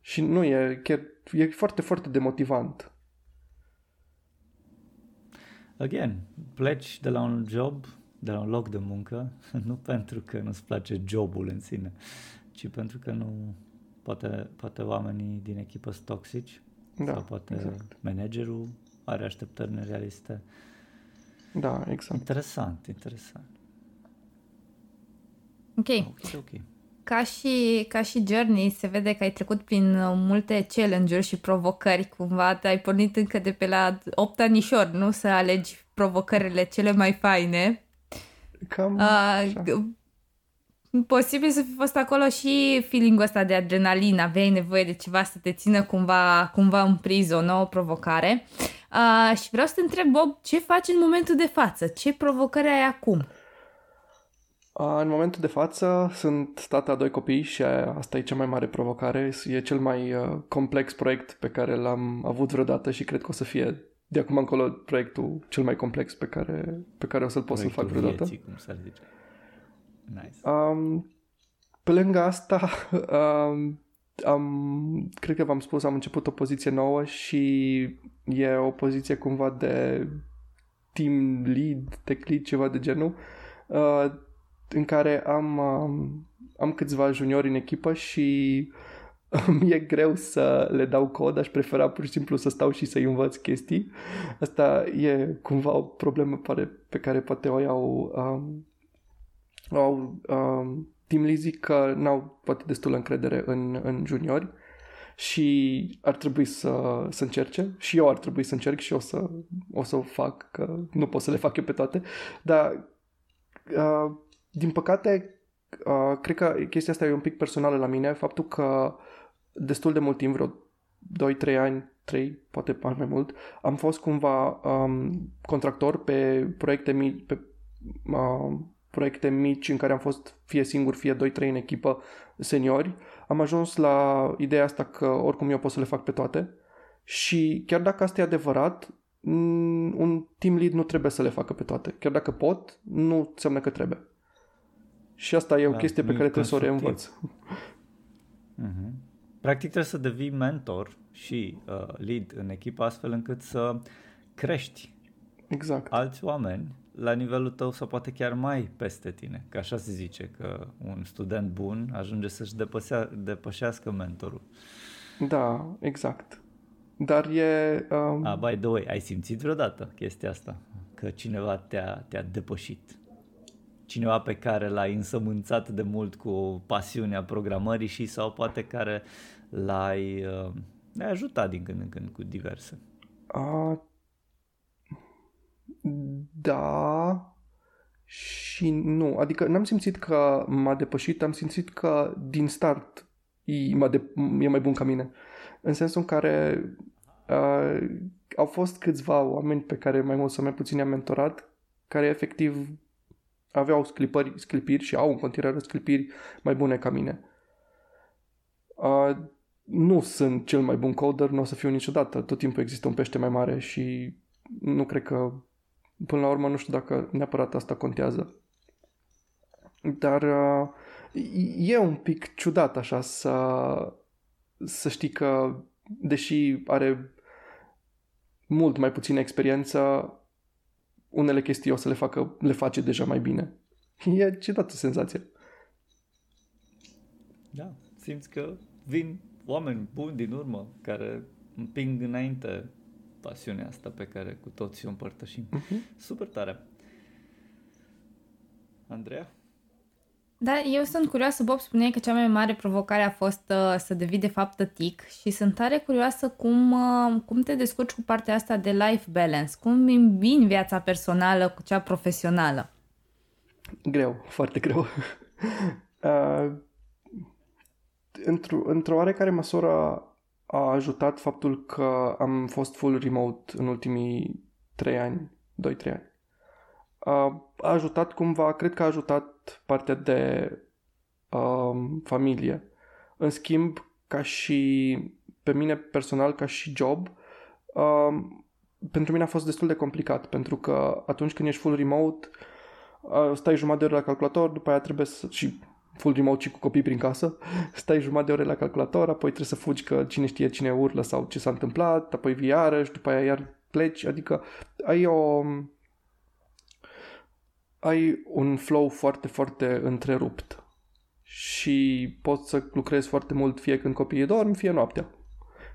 Și nu e chiar, e foarte, foarte demotivant. Again, pleci de la un job de la un loc de muncă, nu pentru că nu-ți place jobul în sine, ci pentru că nu, poate, poate oamenii din echipă sunt toxici da, sau poate exact. managerul are așteptări nerealiste. Da, exact. Interesant, interesant. Ok. okay, okay. Ca și, ca și Journey, se vede că ai trecut prin multe challenge-uri și provocări. Cumva te-ai pornit încă de pe la 8 anișori, nu? Să alegi provocările cele mai faine. Cam uh, Posibil să fi fost acolo și feeling ăsta de adrenalină, aveai nevoie de ceva să te țină cumva, cumva în priză, o nouă provocare. Uh, și vreau să te întreb, Bob, ce faci în momentul de față? Ce provocări ai acum? În momentul de față sunt tata a doi copii și asta e cea mai mare provocare. E cel mai complex proiect pe care l-am avut vreodată și cred că o să fie de acum încolo proiectul cel mai complex pe care, pe care o să-l pot să-l fac vreodată. Vieții, cum s-ar zice. Nice. Um, pe lângă asta, um, am, cred că v-am spus, am început o poziție nouă și e o poziție cumva de team lead, tech lead, ceva de genul, uh, în care am, um, am câțiva juniori în echipă și mi-e greu să le dau cod, aș prefera pur și simplu să stau și să-i învăț chestii. Asta e cumva o problemă pare, pe care poate o iau, um, au um, team lead zic că n-au poate destulă încredere în, în juniori și ar trebui să, să încerce și eu ar trebui să încerc și o să, o să o fac, că nu pot să le fac eu pe toate, dar uh, din păcate uh, cred că chestia asta e un pic personală la mine, faptul că destul de mult timp, vreo 2-3 ani, 3, poate mai mult, am fost cumva um, contractor pe proiecte mici, pe uh, proiecte mici în care am fost fie singur, fie 2-3 în echipă seniori, am ajuns la ideea asta că oricum eu pot să le fac pe toate și chiar dacă asta e adevărat, un team lead nu trebuie să le facă pe toate. Chiar dacă pot, nu înseamnă că trebuie. Și asta e o da, chestie pe care trebuie să o reînvăț. Mm-hmm. Practic trebuie să devii mentor și uh, lead în echipă astfel încât să crești exact. alți oameni la nivelul tău sau poate chiar mai peste tine. Că așa se zice că un student bun ajunge să-și depăsea, depășească mentorul. Da, exact. Dar e... Um... Ah, by the way, ai simțit vreodată chestia asta? Că cineva te-a, te-a depășit? Cineva pe care l-ai însămânțat de mult cu pasiunea programării și sau poate care l-ai, uh, l-ai ajutat din când în când cu diverse? Uh, da și nu. Adică n-am simțit că m-a depășit, am simțit că din start e, m-a de, e mai bun ca mine. În sensul în care uh, au fost câțiva oameni pe care mai mult sau mai puțin i-am mentorat, care efectiv aveau sclipări, sclipiri și au în continuare sclipiri mai bune ca mine. Uh, nu sunt cel mai bun coder, nu o să fiu niciodată. Tot timpul există un pește mai mare și nu cred că Până la urmă nu știu dacă neapărat asta contează. Dar uh, e un pic ciudat așa să, să știi că deși are mult mai puțină experiență, unele chestii o să le facă, le face deja mai bine. E ciudată senzație. Da, simți că vin oameni buni din urmă care împing înainte pasiunea asta pe care cu toții o împărtășim. Uh-huh. Super tare! Andreea? Da, eu sunt curioasă, Bob spuneai că cea mai mare provocare a fost uh, să devii de fapt tătic și sunt tare curioasă cum, uh, cum te descurci cu partea asta de life balance, cum îmbini viața personală cu cea profesională. Greu, foarte greu. uh, într-o, într-o oarecare măsură a ajutat faptul că am fost full remote în ultimii 3 ani, 2-3 ani. A ajutat cumva, cred că a ajutat partea de um, familie. În schimb, ca și pe mine personal, ca și job, um, pentru mine a fost destul de complicat, pentru că atunci când ești full remote, stai jumătate de ore la calculator, după aia trebuie să... și full remote și cu copii prin casă, stai jumătate de ore la calculator, apoi trebuie să fugi că cine știe cine urlă sau ce s-a întâmplat, apoi vii iarăși, după aia iar pleci, adică ai o... ai un flow foarte, foarte întrerupt și poți să lucrezi foarte mult fie când copiii dorm, fie noaptea.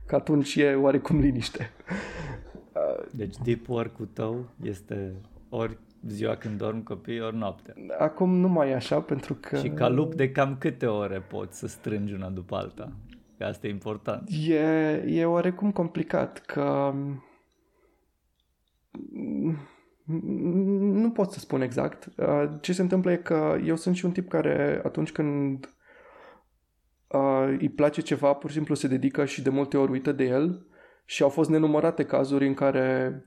Că atunci e oarecum liniște. Deci deep work-ul tău este ori ziua când dorm copii, ori noaptea. Acum nu mai e așa, pentru că... Și ca lup de cam câte ore poți să strângi una după alta? Că asta e important. E, e oarecum complicat, că... Nu pot să spun exact. Ce se întâmplă e că eu sunt și un tip care atunci când uh, îi place ceva, pur și simplu se dedică și de multe ori uită de el și au fost nenumărate cazuri în care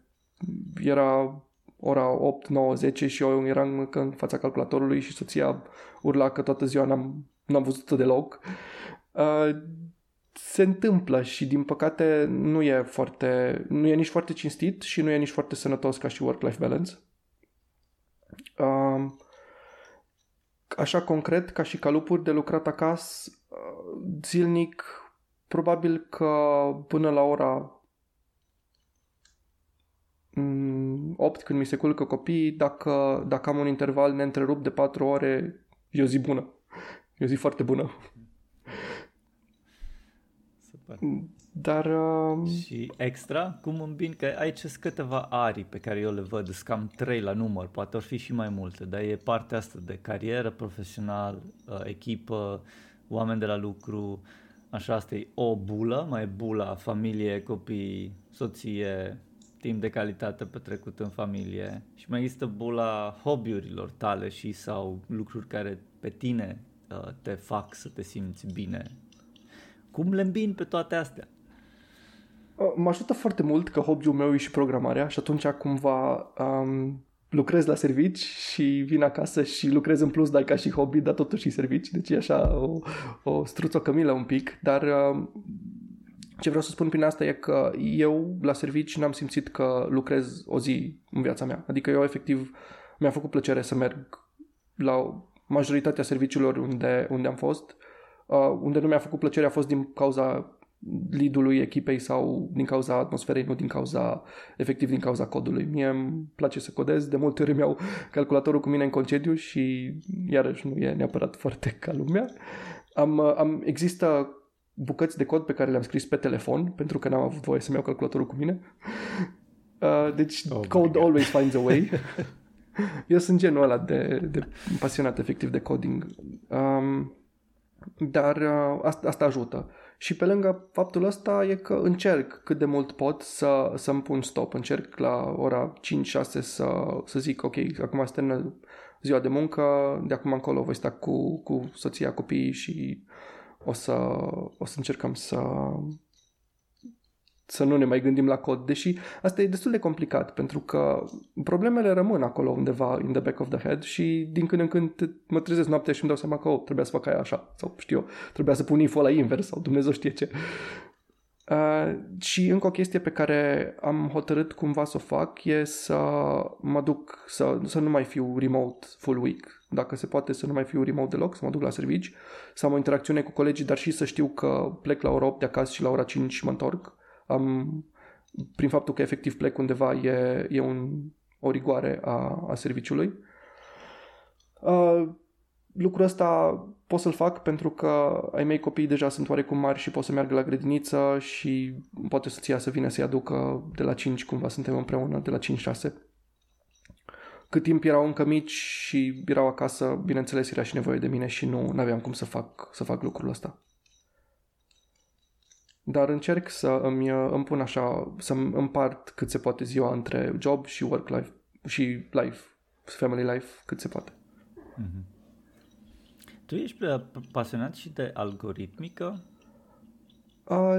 era ora 8, 9, 10 și eu eram în fața calculatorului și soția urla că toată ziua n-am, n-am văzut-o deloc. Uh, se întâmplă și din păcate nu e foarte, nu e nici foarte cinstit și nu e nici foarte sănătos ca și work-life balance. Uh, așa concret, ca și calupuri de lucrat acasă, uh, zilnic, probabil că până la ora 8 mm, când mi se culcă copiii, dacă, dacă am un interval neîntrerupt de 4 ore, e o zi bună. E o zi foarte bună. Super. Dar... Uh... Și extra, cum îmbin, că aici sunt câteva arii pe care eu le văd, sunt cam trei la număr, poate ar fi și mai multe, dar e partea asta de carieră profesional, uh, echipă, oameni de la lucru, așa asta e o bulă, mai e bula familie, copii, soție, timp de calitate petrecut în familie și mai există bula hobby-urilor tale și sau lucruri care pe tine uh, te fac să te simți bine. Cum le îmbin pe toate astea? Uh, mă ajută foarte mult că hobby-ul meu e și programarea și atunci cumva um, lucrez la servici și vin acasă și lucrez în plus, dar ca și hobby, dar totuși și servici. Deci e așa o, o struță cămilă un pic, dar um, ce vreau să spun prin asta e că eu la servici n-am simțit că lucrez o zi în viața mea. Adică eu efectiv mi-a făcut plăcere să merg la majoritatea serviciilor unde, unde am fost. Uh, unde nu mi-a făcut plăcere a fost din cauza lead-ului echipei sau din cauza atmosferei, nu din cauza, efectiv din cauza codului. Mie îmi place să codez, de multe ori mi-au calculatorul cu mine în concediu și iarăși nu e neapărat foarte ca lumea. Am, am, există bucăți de cod pe care le-am scris pe telefon, pentru că n-am avut voie să-mi iau calculatorul cu mine. Uh, deci oh code always finds a way. Eu sunt genul ăla de, de pasionat efectiv de coding. Um, dar uh, asta, asta ajută. Și pe lângă faptul ăsta e că încerc cât de mult pot să, să-mi pun stop. Încerc la ora 5-6 să, să zic ok, acum se termină ziua de muncă, de acum încolo voi sta cu, cu soția, copiii și o să, o să încercăm să, să nu ne mai gândim la cod, deși asta e destul de complicat, pentru că problemele rămân acolo undeva in the back of the head și din când în când mă trezesc noaptea și îmi dau seama că oh, trebuia să fac aia așa, sau știu eu, trebuia să pun info la invers sau Dumnezeu știe ce. Uh, și încă o chestie pe care am hotărât cumva să o fac e să mă duc, să, să nu mai fiu remote full week. Dacă se poate să nu mai fiu remote deloc, să mă duc la servici, să am o interacțiune cu colegii, dar și să știu că plec la ora 8 de acasă și la ora 5 mă întorc. Am, prin faptul că efectiv plec undeva e, e un, o rigoare a, a serviciului. Uh, lucrul ăsta pot să-l fac pentru că ai mei copii deja sunt oarecum mari și pot să meargă la grădiniță și poate soția să vină să-i aducă de la 5, cumva suntem împreună, de la 5-6. Cât timp erau încă mici și erau acasă, bineînțeles era și nevoie de mine și nu aveam cum să fac, să fac lucrul ăsta. Dar încerc să îmi, îmi pun așa, să împart cât se poate ziua între job și work life și life, family life, cât se poate. Mm-hmm. Tu ești pasionat și de algoritmică? Uh,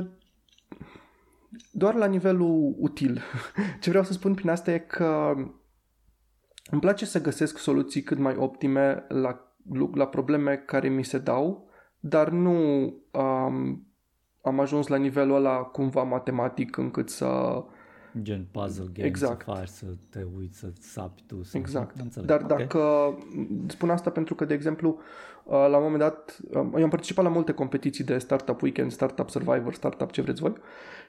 doar la nivelul util. Ce vreau să spun prin asta e că îmi place să găsesc soluții cât mai optime la, la probleme care mi se dau, dar nu um, am ajuns la nivelul ăla cumva matematic încât să Gen puzzle game exact. să faci, să te uiți, să sapi tu. Să exact. Înțeleg. Dar okay. dacă... Spun asta pentru că, de exemplu, uh, la un moment dat, um, eu am participat la multe competiții de Startup Weekend, Startup Survivor, Startup ce vreți voi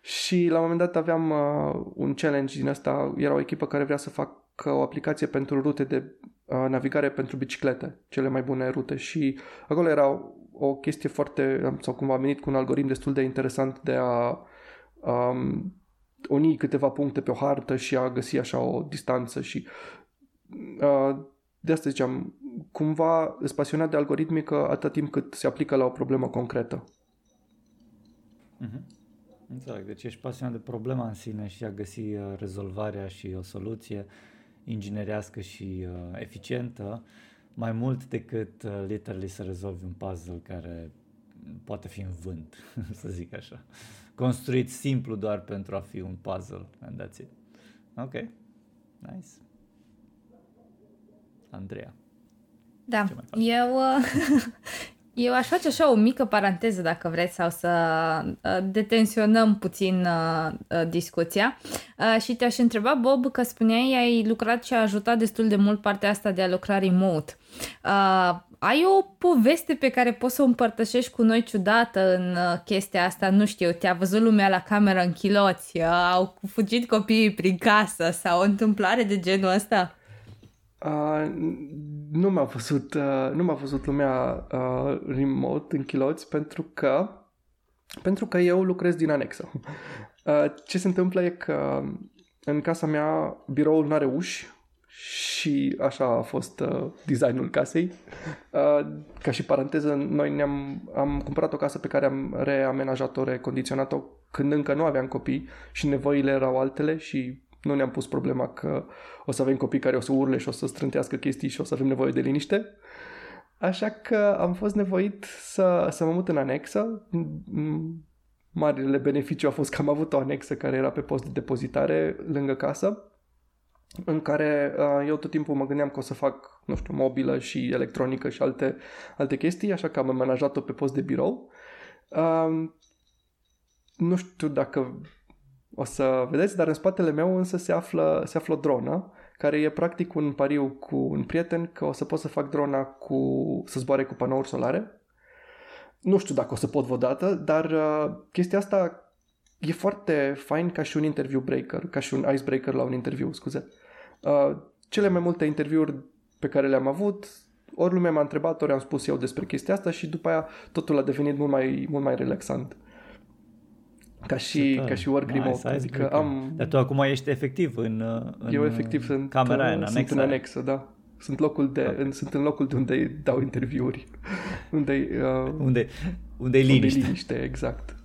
și la un moment dat aveam uh, un challenge din asta, era o echipă care vrea să facă o aplicație pentru rute de uh, navigare pentru biciclete, cele mai bune rute și acolo era o chestie foarte, sau cumva a venit cu un algoritm destul de interesant de a um, uni câteva puncte pe o hartă și a găsi așa o distanță și uh, de asta ziceam, cumva sunt pasionat de algoritmică atât timp cât se aplică la o problemă concretă. Mm-hmm. Înțeleg, deci ești pasionat de problema în sine și a găsi uh, rezolvarea și o soluție inginerească și uh, eficientă mai mult decât uh, literally să rezolvi un puzzle care poate fi în vânt, să zic așa construit simplu doar pentru a fi un puzzle and that's it. Ok, nice. Andreea. Da, eu, Eu aș face așa o mică paranteză, dacă vreți, sau să uh, detensionăm puțin uh, uh, discuția. Și te-aș întreba, Bob, că spuneai, ai lucrat și a ajutat destul de mult partea asta de a lucra remote. Ai o poveste pe care poți să o împărtășești cu noi ciudată în chestia asta? Nu știu, te-a văzut lumea la cameră în chiloți, au fugit copiii prin casă sau o întâmplare de genul ăsta? Uh, nu m-a văzut, uh, nu m-a văzut lumea uh, remote în chiloți pentru că pentru că eu lucrez din anexă. Uh, ce se întâmplă e că în casa mea biroul nu are uși și așa a fost uh, designul casei. Uh, ca și paranteză, noi ne-am am cumpărat o casă pe care am reamenajat-o, recondiționat-o când încă nu aveam copii și nevoile erau altele și nu ne-am pus problema că o să avem copii care o să urle și o să strântească chestii și o să avem nevoie de liniște. Așa că am fost nevoit să, să mă mut în anexă. Marile beneficiu a fost că am avut o anexă care era pe post de depozitare lângă casă, în care uh, eu tot timpul mă gândeam că o să fac, nu știu, mobilă și electronică și alte, alte chestii, așa că am amenajat-o pe post de birou. Uh, nu știu dacă o să vedeți, dar în spatele meu însă se află, se află o dronă, care e practic un pariu cu un prieten că o să pot să fac drona cu, să zboare cu panouri solare. Nu știu dacă o să pot vreodată, dar uh, chestia asta e foarte fain ca și un interview breaker, ca și un icebreaker la un interviu, scuze. Uh, cele mai multe interviuri pe care le-am avut, ori lumea m-a întrebat, ori am spus eu despre chestia asta și după aia totul a devenit mult mai, mult mai relaxant ca și, ca și work nice, remote. Adică am... Dar tu acum ești efectiv în, în Eu efectiv sunt, camera în anexă. Sunt în anexă, da. Sunt, locul de, okay. în, sunt în locul de unde dau interviuri. unde uh, unde, unde liniște. Unde liniște, exact.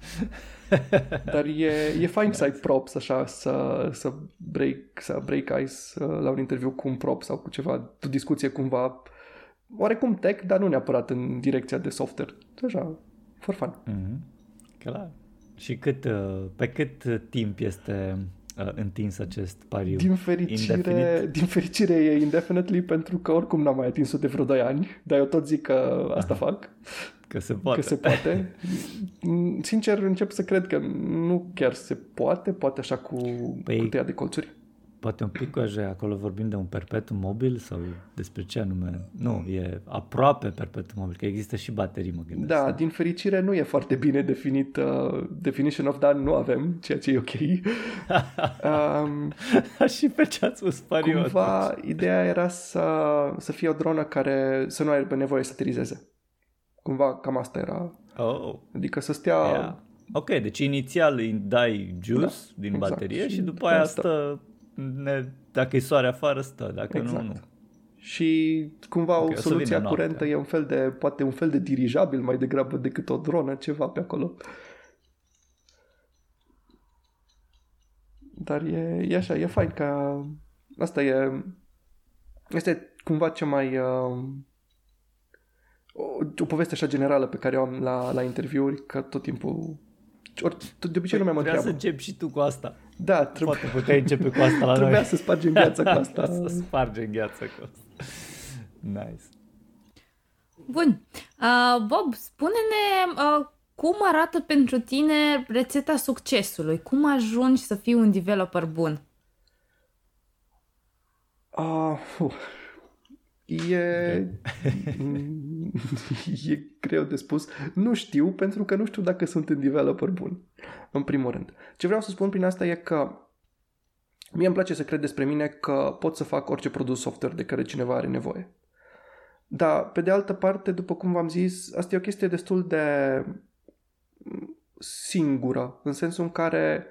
Dar e, e fain să ai props așa, să, să, break, să break ice uh, la un interviu cu un prop sau cu ceva, o discuție cumva oarecum tech, dar nu neapărat în direcția de software. Așa, for fun. Mm-hmm. Clar. Și cât, uh, pe cât uh, timp este uh, întins acest pariu? Din fericire, din fericire e indefinitely pentru că oricum n-am mai atins-o de vreo 2 ani, dar eu tot zic că asta Aha. fac. Că se poate. Că se poate. Sincer, încep să cred că nu chiar se poate, poate așa cu păi, cutia de colțuri. Poate un pic așa, acolo vorbim de un perpetuum mobil sau despre ce anume? Nu, e aproape perpetuum mobil, că există și baterii, mă gândesc. Da, din fericire nu e foarte bine definit, uh, definition of done nu avem, ceea ce e ok. um, și pe ce ați spus pariu Cumva, atunci? ideea era să, să fie o dronă care să nu aibă nevoie să tirizeze. Cumva cam asta era. Oh. Adică să stea... Yeah. Ok, deci inițial îi dai juice da, din exact. baterie și, și după aia stă ne, dacă e soare afară, stă, dacă exact. nu, nu. Și cumva okay, o soluție curentă e un fel de, poate un fel de dirijabil mai degrabă decât o dronă, ceva pe acolo. Dar e, e așa, e fain ca... Asta e... Este cumva ce mai... Uh, o, o poveste așa generală pe care o am la, la interviuri, că tot timpul ori, de obicei păi, lumea mă întreabă. să începi și tu cu asta. Da, trebuie. Poate puteai începe cu asta la Trebuia noi. să spargem gheața cu asta. să spargem gheața cu asta. Nice. Bun. Uh, Bob, spune-ne uh, cum arată pentru tine rețeta succesului? Cum ajungi să fii un developer bun? Uh, uh, E... e greu de spus. Nu știu, pentru că nu știu dacă sunt un developer bun, în primul rând. Ce vreau să spun prin asta e că mie îmi place să cred despre mine că pot să fac orice produs software de care cineva are nevoie. Dar, pe de altă parte, după cum v-am zis, asta e o chestie destul de singură, în sensul în care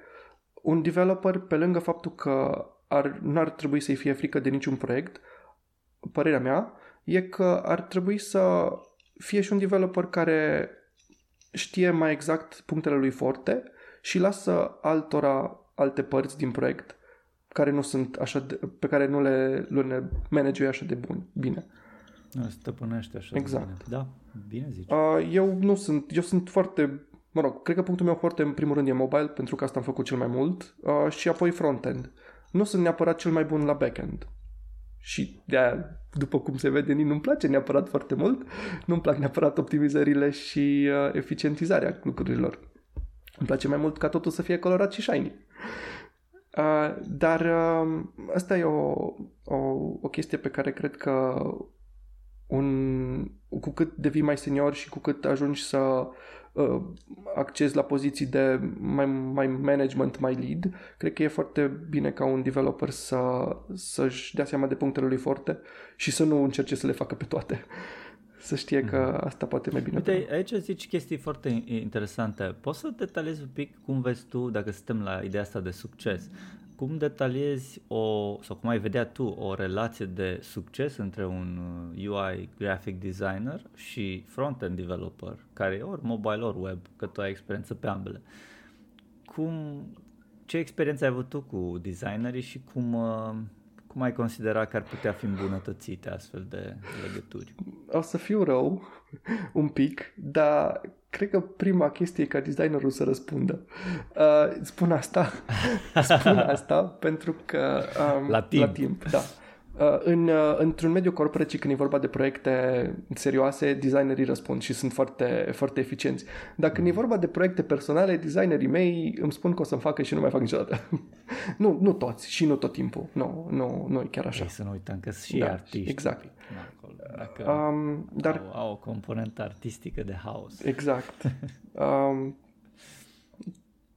un developer, pe lângă faptul că ar, n-ar trebui să-i fie frică de niciun proiect, părerea mea, e că ar trebui să fie și un developer care știe mai exact punctele lui forte și lasă altora alte părți din proiect care nu sunt așa de, pe care nu le, le manage așa de bun, bine. Stăpânește așa exact. de bine. Da, bine zici. Uh, eu nu sunt, eu sunt foarte, mă rog, cred că punctul meu foarte în primul rând e mobile, pentru că asta am făcut cel mai mult, uh, și apoi frontend. Nu sunt neapărat cel mai bun la backend și de după cum se vede, nu-mi place neapărat foarte mult, nu-mi plac neapărat optimizările și uh, eficientizarea lucrurilor. Îmi place mai mult ca totul să fie colorat și shiny. Uh, dar uh, asta e o, o, o chestie pe care cred că un, cu cât devii mai senior și cu cât ajungi să uh, accezi la poziții de mai, mai management, mai lead, cred că e foarte bine ca un developer să, să-și dea seama de punctele lui forte și să nu încerce să le facă pe toate. Să știe că mhm. asta poate mai bine. Uite, aici zici chestii foarte interesante. Poți să detaliezi un pic cum vezi tu, dacă suntem la ideea asta de succes, cum detaliezi o, sau cum ai vedea tu o relație de succes între un UI uh, graphic designer și front-end developer, care e ori mobile, ori web, că tu ai experiență pe ambele. Cum, ce experiență ai avut tu cu designerii și cum, uh, cum ai considera că ar putea fi îmbunătățite astfel de legături? O să fiu rău un pic, dar cred că prima chestie e ca designerul să răspundă. Uh, spun asta, spun asta pentru că... Um, la timp. La timp, da. Uh, în, uh, într-un mediu corporate, când e vorba de proiecte serioase, designerii răspund și sunt foarte, foarte eficienți. Dacă când e vorba de proiecte personale, designerii mei îmi spun că o să-mi facă și nu mai fac niciodată. nu, nu toți și nu tot timpul. Nu, nu, nu e chiar așa. Ei, să nu uităm că sunt și da, artiști. Exact. Dacă um, dar... au, au o componentă artistică de haos. Exact. um,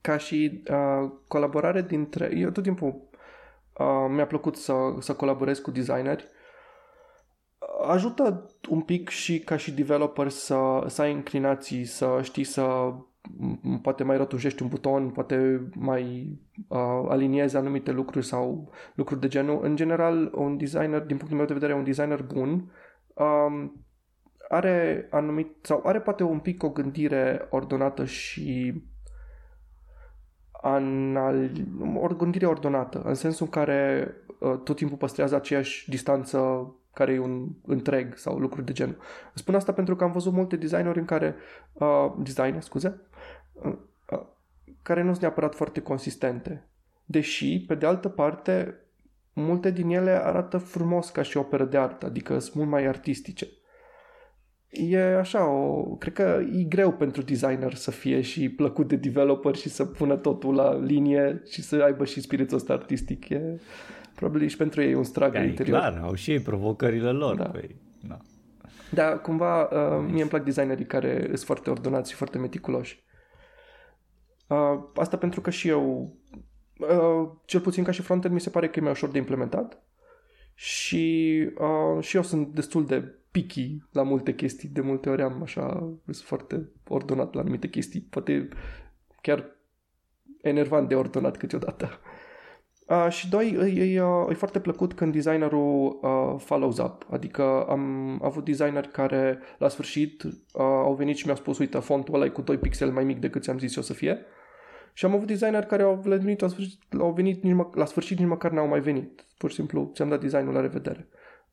ca și uh, colaborare dintre... Eu tot timpul Uh, mi-a plăcut să, să colaborez cu designeri. Ajută un pic și ca și developer să, să ai inclinații, să știi să poate mai rotujești un buton, poate mai uh, aliniezi anumite lucruri sau lucruri de genul. În general, un designer, din punctul meu de vedere, un designer bun um, are anumit, sau are poate un pic o gândire ordonată și anal, o gândire ordonată, în sensul în care uh, tot timpul păstrează aceeași distanță care e un întreg sau lucruri de genul. Spun asta pentru că am văzut multe designeri în care, uh, design, scuze, uh, uh, care nu sunt neapărat foarte consistente. Deși, pe de altă parte, multe din ele arată frumos ca și operă de artă, adică sunt mult mai artistice e așa, o, cred că e greu pentru designer să fie și plăcut de developer și să pună totul la linie și să aibă și spiritul ăsta artistic. E probabil și pentru ei un struggle da, interior. Clar, au și ei provocările lor. Da. Păi, da. da, cumva uh, mie îmi plac designerii care sunt foarte ordonați și foarte meticuloși. Uh, asta pentru că și eu, uh, cel puțin ca și frontend, mi se pare că e mai ușor de implementat și, uh, și eu sunt destul de picky la multe chestii. De multe ori am așa, sunt foarte ordonat la anumite chestii. Poate chiar enervant de ordonat câteodată. Uh, și doi, e, e, e foarte plăcut când designerul uh, follows up. Adică am avut designer care la sfârșit uh, au venit și mi-au spus, uite, fontul ăla e cu 2 pixeli mai mic decât ți-am zis eu să fie. Și am avut designer care au venit la sfârșit, au venit nici mă, la sfârșit nici măcar n-au mai venit. Pur și simplu ți-am dat designul la revedere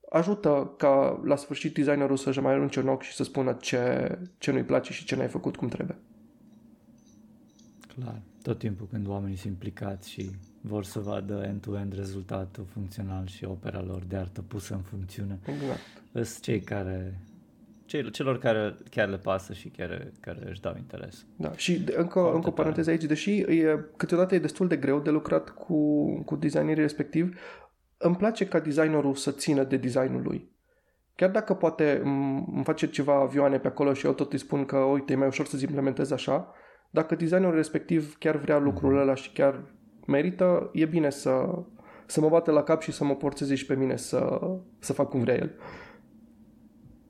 ajută ca la sfârșit designerul să-și mai arunce un ochi și să spună ce, ce nu-i place și ce n-ai făcut cum trebuie. Clar. Tot timpul când oamenii sunt implicați și vor să vadă end-to-end rezultatul funcțional și opera lor de artă pusă în funcțiune. Exact. Sunt cei care celor care chiar le pasă și chiar, care își dau interes. Da, și încă, încă o paranteză aici, deși e, câteodată e destul de greu de lucrat cu, cu designerii respectiv, îmi place ca designerul să țină de designul lui. Chiar dacă poate îmi face ceva avioane pe acolo și eu tot îi spun că, uite, e mai ușor să-ți implementez așa, dacă designerul respectiv chiar vrea lucrul mhm. ăla și chiar merită, e bine să, să mă bate la cap și să mă porțeze și pe mine să, să fac cum vrea el.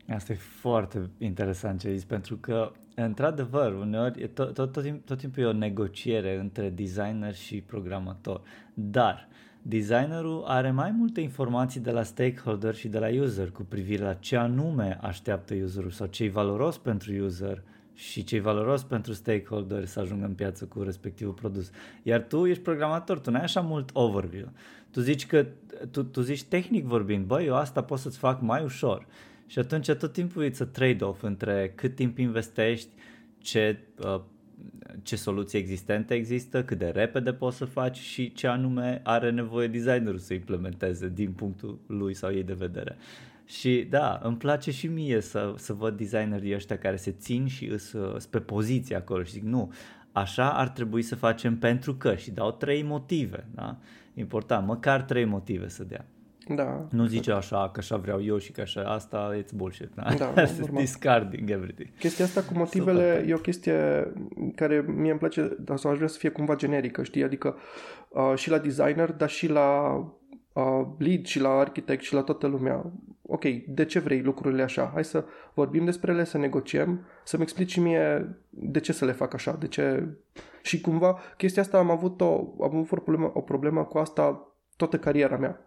Asta e foarte interesant ce zici, pentru că, într-adevăr, uneori tot, tot, tot, timp, tot timpul e o negociere între designer și programator. Dar designerul are mai multe informații de la stakeholder și de la user cu privire la ce anume așteaptă userul sau ce e valoros pentru user și ce e valoros pentru stakeholder să ajungă în piață cu respectivul produs. Iar tu ești programator, tu n-ai așa mult overview. Tu zici că, tu, tu zici tehnic vorbind, băi, eu asta pot să-ți fac mai ușor. Și atunci tot timpul e trade-off între cât timp investești, ce uh, ce soluții existente există, cât de repede poți să faci și ce anume are nevoie designerul să implementeze din punctul lui sau ei de vedere. Și da, îmi place și mie să, să văd designerii ăștia care se țin și îs, îs pe poziție acolo și zic nu, așa ar trebui să facem pentru că și dau trei motive, da? Important, măcar trei motive să dea. Da. Nu zice așa că așa vreau eu și că așa asta it's bullshit. Da? Da, discarding everything. Chestia asta cu motivele Super. e o chestie care mie îmi place sau aș vrea să fie cumva generică, știi? Adică uh, și la designer, dar și la uh, lead și la arhitect și la toată lumea. Ok, de ce vrei lucrurile așa? Hai să vorbim despre ele, să negociem, să-mi explici și mie de ce să le fac așa, de ce... Și cumva chestia asta am avut o, am avut o problemă, o problemă cu asta toată cariera mea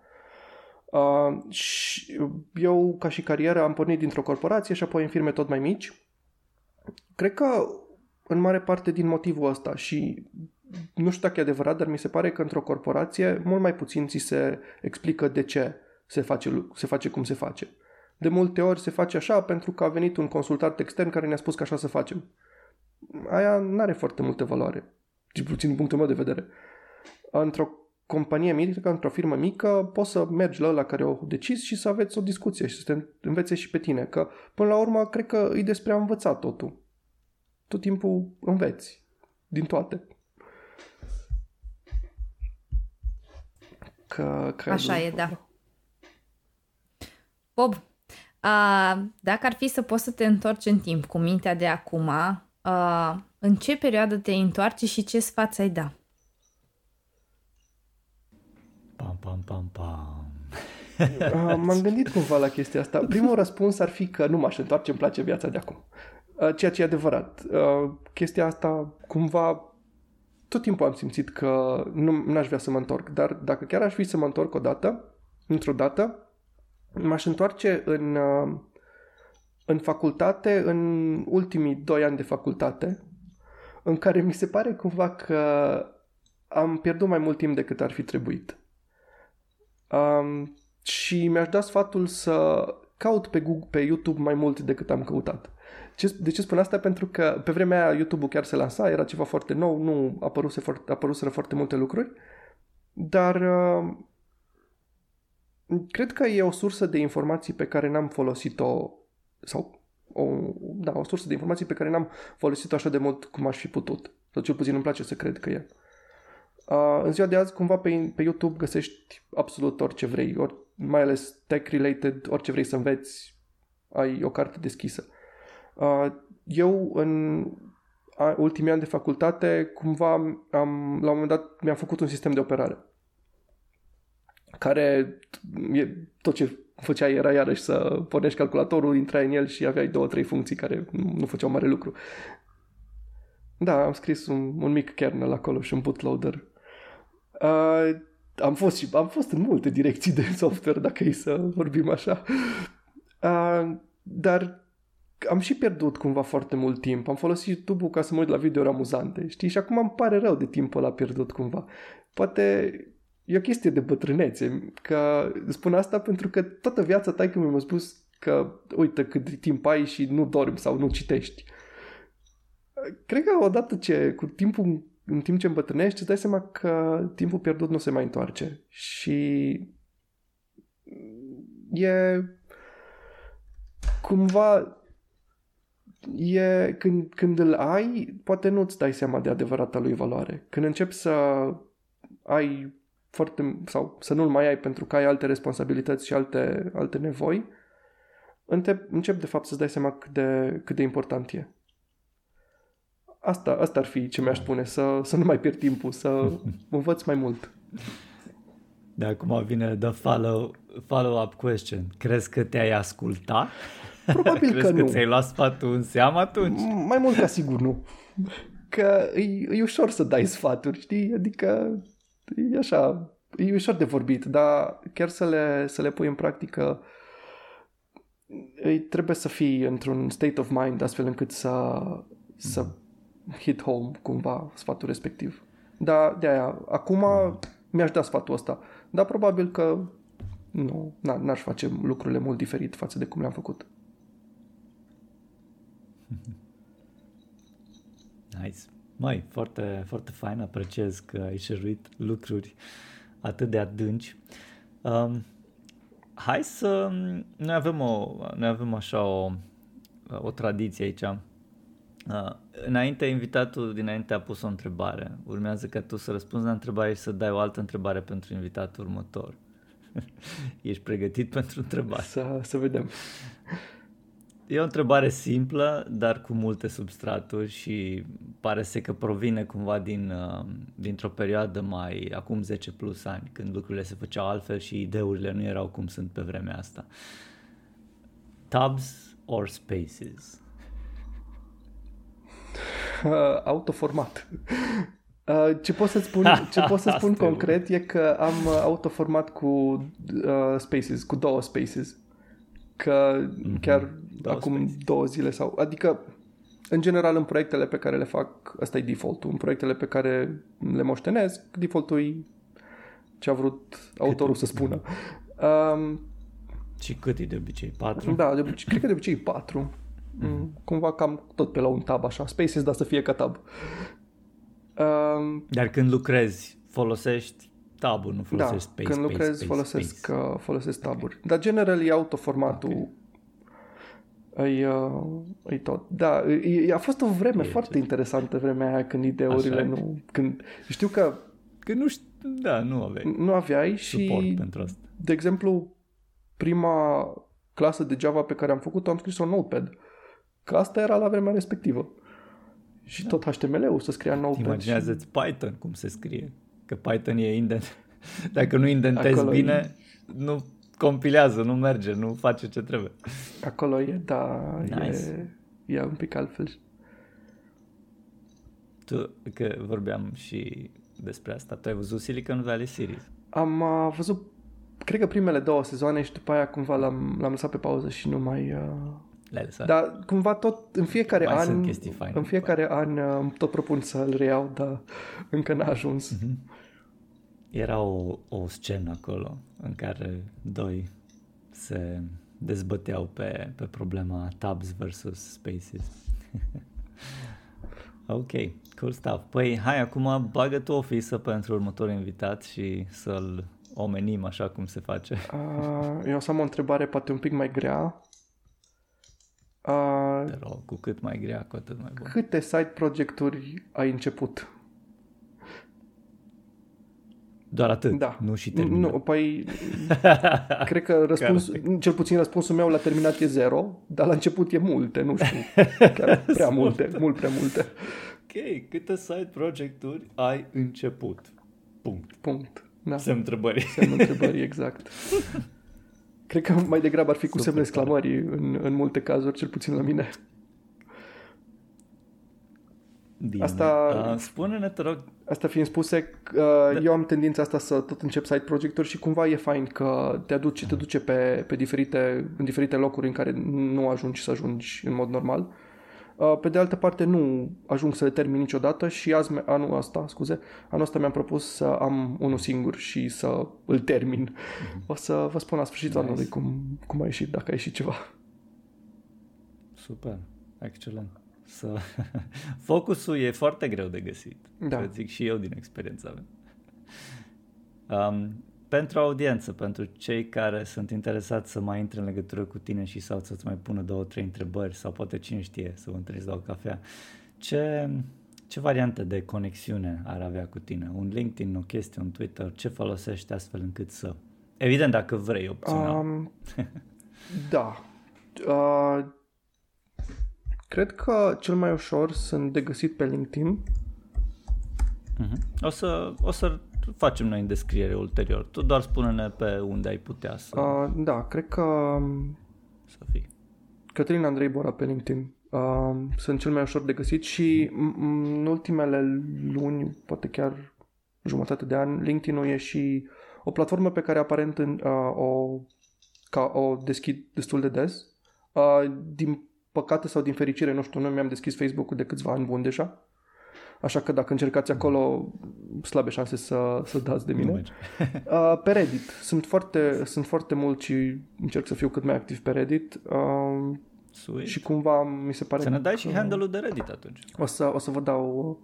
Uh, și eu, ca și carieră, am pornit dintr-o corporație și apoi în firme tot mai mici. Cred că în mare parte din motivul ăsta și nu știu dacă e adevărat, dar mi se pare că într-o corporație mult mai puțin ți se explică de ce se face, se face cum se face. De multe ori se face așa pentru că a venit un consultant extern care ne-a spus că așa să facem. Aia nu are foarte multă valoare, cel puțin din punctul meu de vedere. Într-o companie mică, într-o firmă mică, poți să mergi la ăla care o decis și să aveți o discuție și să te învețe și pe tine. Că, până la urmă, cred că e despre a învăța totul. Tot timpul înveți. Din toate. Că, că Așa e, da. Bob, a, dacă ar fi să poți să te întorci în timp cu mintea de acum, a, în ce perioadă te întoarce și ce sfat ai da? Pam, pam, pam, pam. Uh, m-am gândit cumva la chestia asta. Primul răspuns ar fi că nu m-aș întoarce, îmi place viața de acum. Uh, ceea ce e adevărat. Uh, chestia asta, cumva, tot timpul am simțit că nu aș vrea să mă întorc. Dar dacă chiar aș fi să mă întorc o dată, într-o dată, m-aș întoarce în, în facultate, în ultimii doi ani de facultate, în care mi se pare cumva că am pierdut mai mult timp decât ar fi trebuit. Um, și mi-aș da sfatul să caut pe, Google, pe YouTube mai mult decât am căutat. Ce, de ce spun asta? Pentru că pe vremea aia YouTube-ul chiar se lansa, era ceva foarte nou, nu apăruse foarte, apăruseră foarte multe lucruri, dar uh, cred că e o sursă de informații pe care n-am folosit-o sau o, da, o sursă de informații pe care n-am folosit-o așa de mult cum aș fi putut. Sau cel puțin îmi place să cred că e. Uh, în ziua de azi, cumva pe, pe YouTube găsești absolut orice vrei, or, mai ales tech-related, orice vrei să înveți, ai o carte deschisă. Uh, eu, în a, ultimii ani de facultate, cumva am, la un moment dat mi-am făcut un sistem de operare care e, tot ce făcea era iarăși să pornești calculatorul, intrai în el și aveai două, trei funcții care nu, nu făceau mare lucru. Da, am scris un, un mic kernel acolo și un bootloader Uh, am fost și am fost în multe direcții de software, dacă e să vorbim așa. Uh, dar am și pierdut cumva foarte mult timp. Am folosit YouTube-ul ca să mă uit la videouri amuzante, știi? Și acum îmi pare rău de timpul ăla pierdut cumva. Poate e o chestie de bătrânețe, că spun asta pentru că toată viața ta mi-a spus că uite cât timp ai și nu dormi sau nu citești. Cred că odată ce cu timpul în timp ce îmbătrânești, îți dai seama că timpul pierdut nu se mai întoarce. Și e cumva e când, când îl ai, poate nu-ți dai seama de adevărata lui valoare. Când începi să ai foarte, sau să nu-l mai ai pentru că ai alte responsabilități și alte, alte nevoi, încep de fapt să-ți dai seama cât de, cât de important e. Asta, asta ar fi ce mi-aș spune, să, să nu mai pierd timpul, să învăț mai mult. De acum vine the follow, follow-up question. Crezi că te-ai ascultat? Probabil Crezi că, că nu. ți-ai luat sfatul în seamă atunci? Mai mult ca sigur nu. Că e, e ușor să dai sfaturi, știi? Adică e așa, e ușor de vorbit, dar chiar să le, să le pui în practică trebuie să fii într-un state of mind astfel încât să, să hit home cumva sfatul respectiv. Dar de aia, acum mi-aș da sfatul ăsta. Dar probabil că nu, n-aș face lucrurile mult diferit față de cum le-am făcut. Nice. Mai, foarte, foarte fain, apreciez că ai șeruit lucruri atât de adânci. Um, hai să... Noi avem, o, noi avem așa o, o tradiție aici. Uh, înainte, invitatul dinainte a pus o întrebare. Urmează ca tu să răspunzi la întrebare și să dai o altă întrebare pentru invitatul următor. Ești pregătit pentru întrebare? Să, să vedem. E o întrebare simplă, dar cu multe substraturi și pare să că provine cumva din, uh, dintr-o perioadă mai acum 10 plus ani, când lucrurile se făceau altfel și ideurile nu erau cum sunt pe vremea asta. Tabs or spaces? Uh, autoformat. Uh, ce pot să spun, ce pot să spun concret e că am uh, autoformat cu uh, spaces, cu două spaces. Că mm-hmm. chiar două acum spaces. două zile sau... Adică, în general, în proiectele pe care le fac, ăsta e defaultul. În proiectele pe care le moștenesc, defaultul e ce a vrut autorul să spună. Um, și cât e de obicei? 4? Da, de obicei, cred că de obicei 4. Mm. Cumva cam tot pe la un tab așa. Spaces, dar să fie ca tab. Um, Dar când lucrezi, folosești tabul, nu folosești da, space, când space, lucrez space, folosesc, space. Uh, folosesc taburi. Okay. Dar general e autoformatul okay. E, uh, e tot. Da, e, a fost o vreme e foarte ce? interesantă vremea aia când ideurile nu... Când, știu că... Că nu știu, da, nu aveai. Nu aveai și, pentru asta. de exemplu, prima clasă de Java pe care am făcut-o am scris-o Notepad. Că asta era la vremea respectivă. Și da. tot HTML-ul să scria nou. Imaginează-ți și... Python cum se scrie. Că Python e indent. Dacă nu indentezi Acolo bine, e... nu compilează, nu merge, nu face ce trebuie. Acolo e, da, nice. e, e un pic altfel. Tu, că vorbeam și despre asta, tu ai văzut Silicon Valley Series? Am uh, văzut, cred că primele două sezoane și după aia cumva l-am, l-am lăsat pe pauză și nu mai... Uh le-ai lăsat. Dar cumva tot în fiecare Mai an, faine, în fiecare an uh, tot propun să-l reiau, dar încă n-a ajuns. Mm-hmm. Era o, o scenă acolo în care doi se dezbăteau pe, pe problema tabs versus spaces. ok, cool stuff. Păi hai acum bagă tu o fisă pentru următorul invitat și să-l omenim așa cum se face. Uh, eu o să am o întrebare poate un pic mai grea Uh, Te rog, cu cât mai grea, cu atât mai bun. Câte side projecturi ai început? Doar atât, da. nu și terminat. Nu, păi, cred că răspuns, cel puțin răspunsul meu la terminat e zero, dar la început e multe, nu știu, chiar prea multe, mult prea multe. Ok, câte side projecturi ai început? Punct. Punct. Da. Semn întrebări. Semn întrebări, exact. Cred că mai degrabă ar fi cu semne exclamării în, în multe cazuri, cel puțin la mine. Bine. Asta, uh, spune-ne, te rog. Asta fiind spuse, uh, da. eu am tendința asta să tot încep side project și cumva e fain că te aduce, te duce pe, pe diferite, în diferite locuri în care nu ajungi să ajungi în mod normal. Uh, pe de altă parte nu ajung să le termin niciodată și azi, anul ăsta, scuze, anul ăsta mi-am propus să am unul singur și să îl termin. Mm-hmm. O să vă spun la sfârșitul nice. anului cum, cum a ieșit, dacă a ieșit ceva. Super, excelent. Să... Focusul e foarte greu de găsit. Da. zic și eu din experiența mea. Um, pentru audiență, pentru cei care sunt interesați să mai intre în legătură cu tine și sau să-ți mai pună două, trei întrebări sau poate cine știe să vă întâlniți la o cafea, ce, ce variante de conexiune ar avea cu tine? Un LinkedIn, o chestie, un Twitter, ce folosești astfel încât să... Evident, dacă vrei, opțional. Um, da. Uh, cred că cel mai ușor sunt de găsit pe LinkedIn. Uh-huh. O să, o să facem noi în descriere ulterior. Tu doar spune-ne pe unde ai putea să... Uh, da, cred că... Um, să fii. Cătălin Andrei Bora pe LinkedIn. Uh, sunt cel mai ușor de găsit și în ultimele luni, poate chiar jumătate de an, LinkedIn-ul e și o platformă pe care aparent în, uh, o, ca, o deschid destul de des. Uh, din păcate sau din fericire, nu știu, nu mi-am deschis Facebook-ul de câțiva ani buni deja. Așa că dacă încercați acolo, slabe șanse să, să dați de mine. Uh, pe Reddit. Sunt foarte, sunt foarte mult și încerc să fiu cât mai activ pe Reddit. Uh, Sweet. Și cumva mi se pare Să ne dai și handle-ul de Reddit atunci. O să, o să vă dau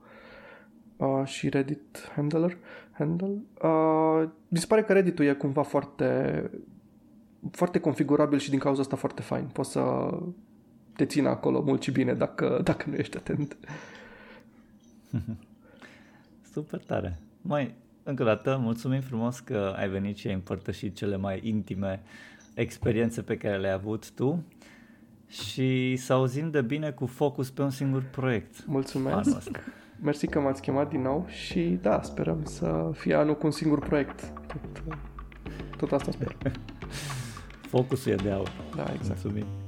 uh, și Reddit Handler. Handle. Uh, mi se pare că Reddit-ul e cumva foarte foarte configurabil și din cauza asta foarte fain. Poți să te țină acolo mult și bine dacă, dacă nu ești atent. Super tare. Mai, încă o dată, mulțumim frumos că ai venit și ai împărtășit cele mai intime experiențe pe care le-ai avut tu și să auzim de bine cu focus pe un singur proiect. Mulțumesc! Mersi că m-ați chemat din nou și da, sperăm să fie anul cu un singur proiect. Tot, tot asta sper. Focusul e de aur. Da, exact. Mulțumim!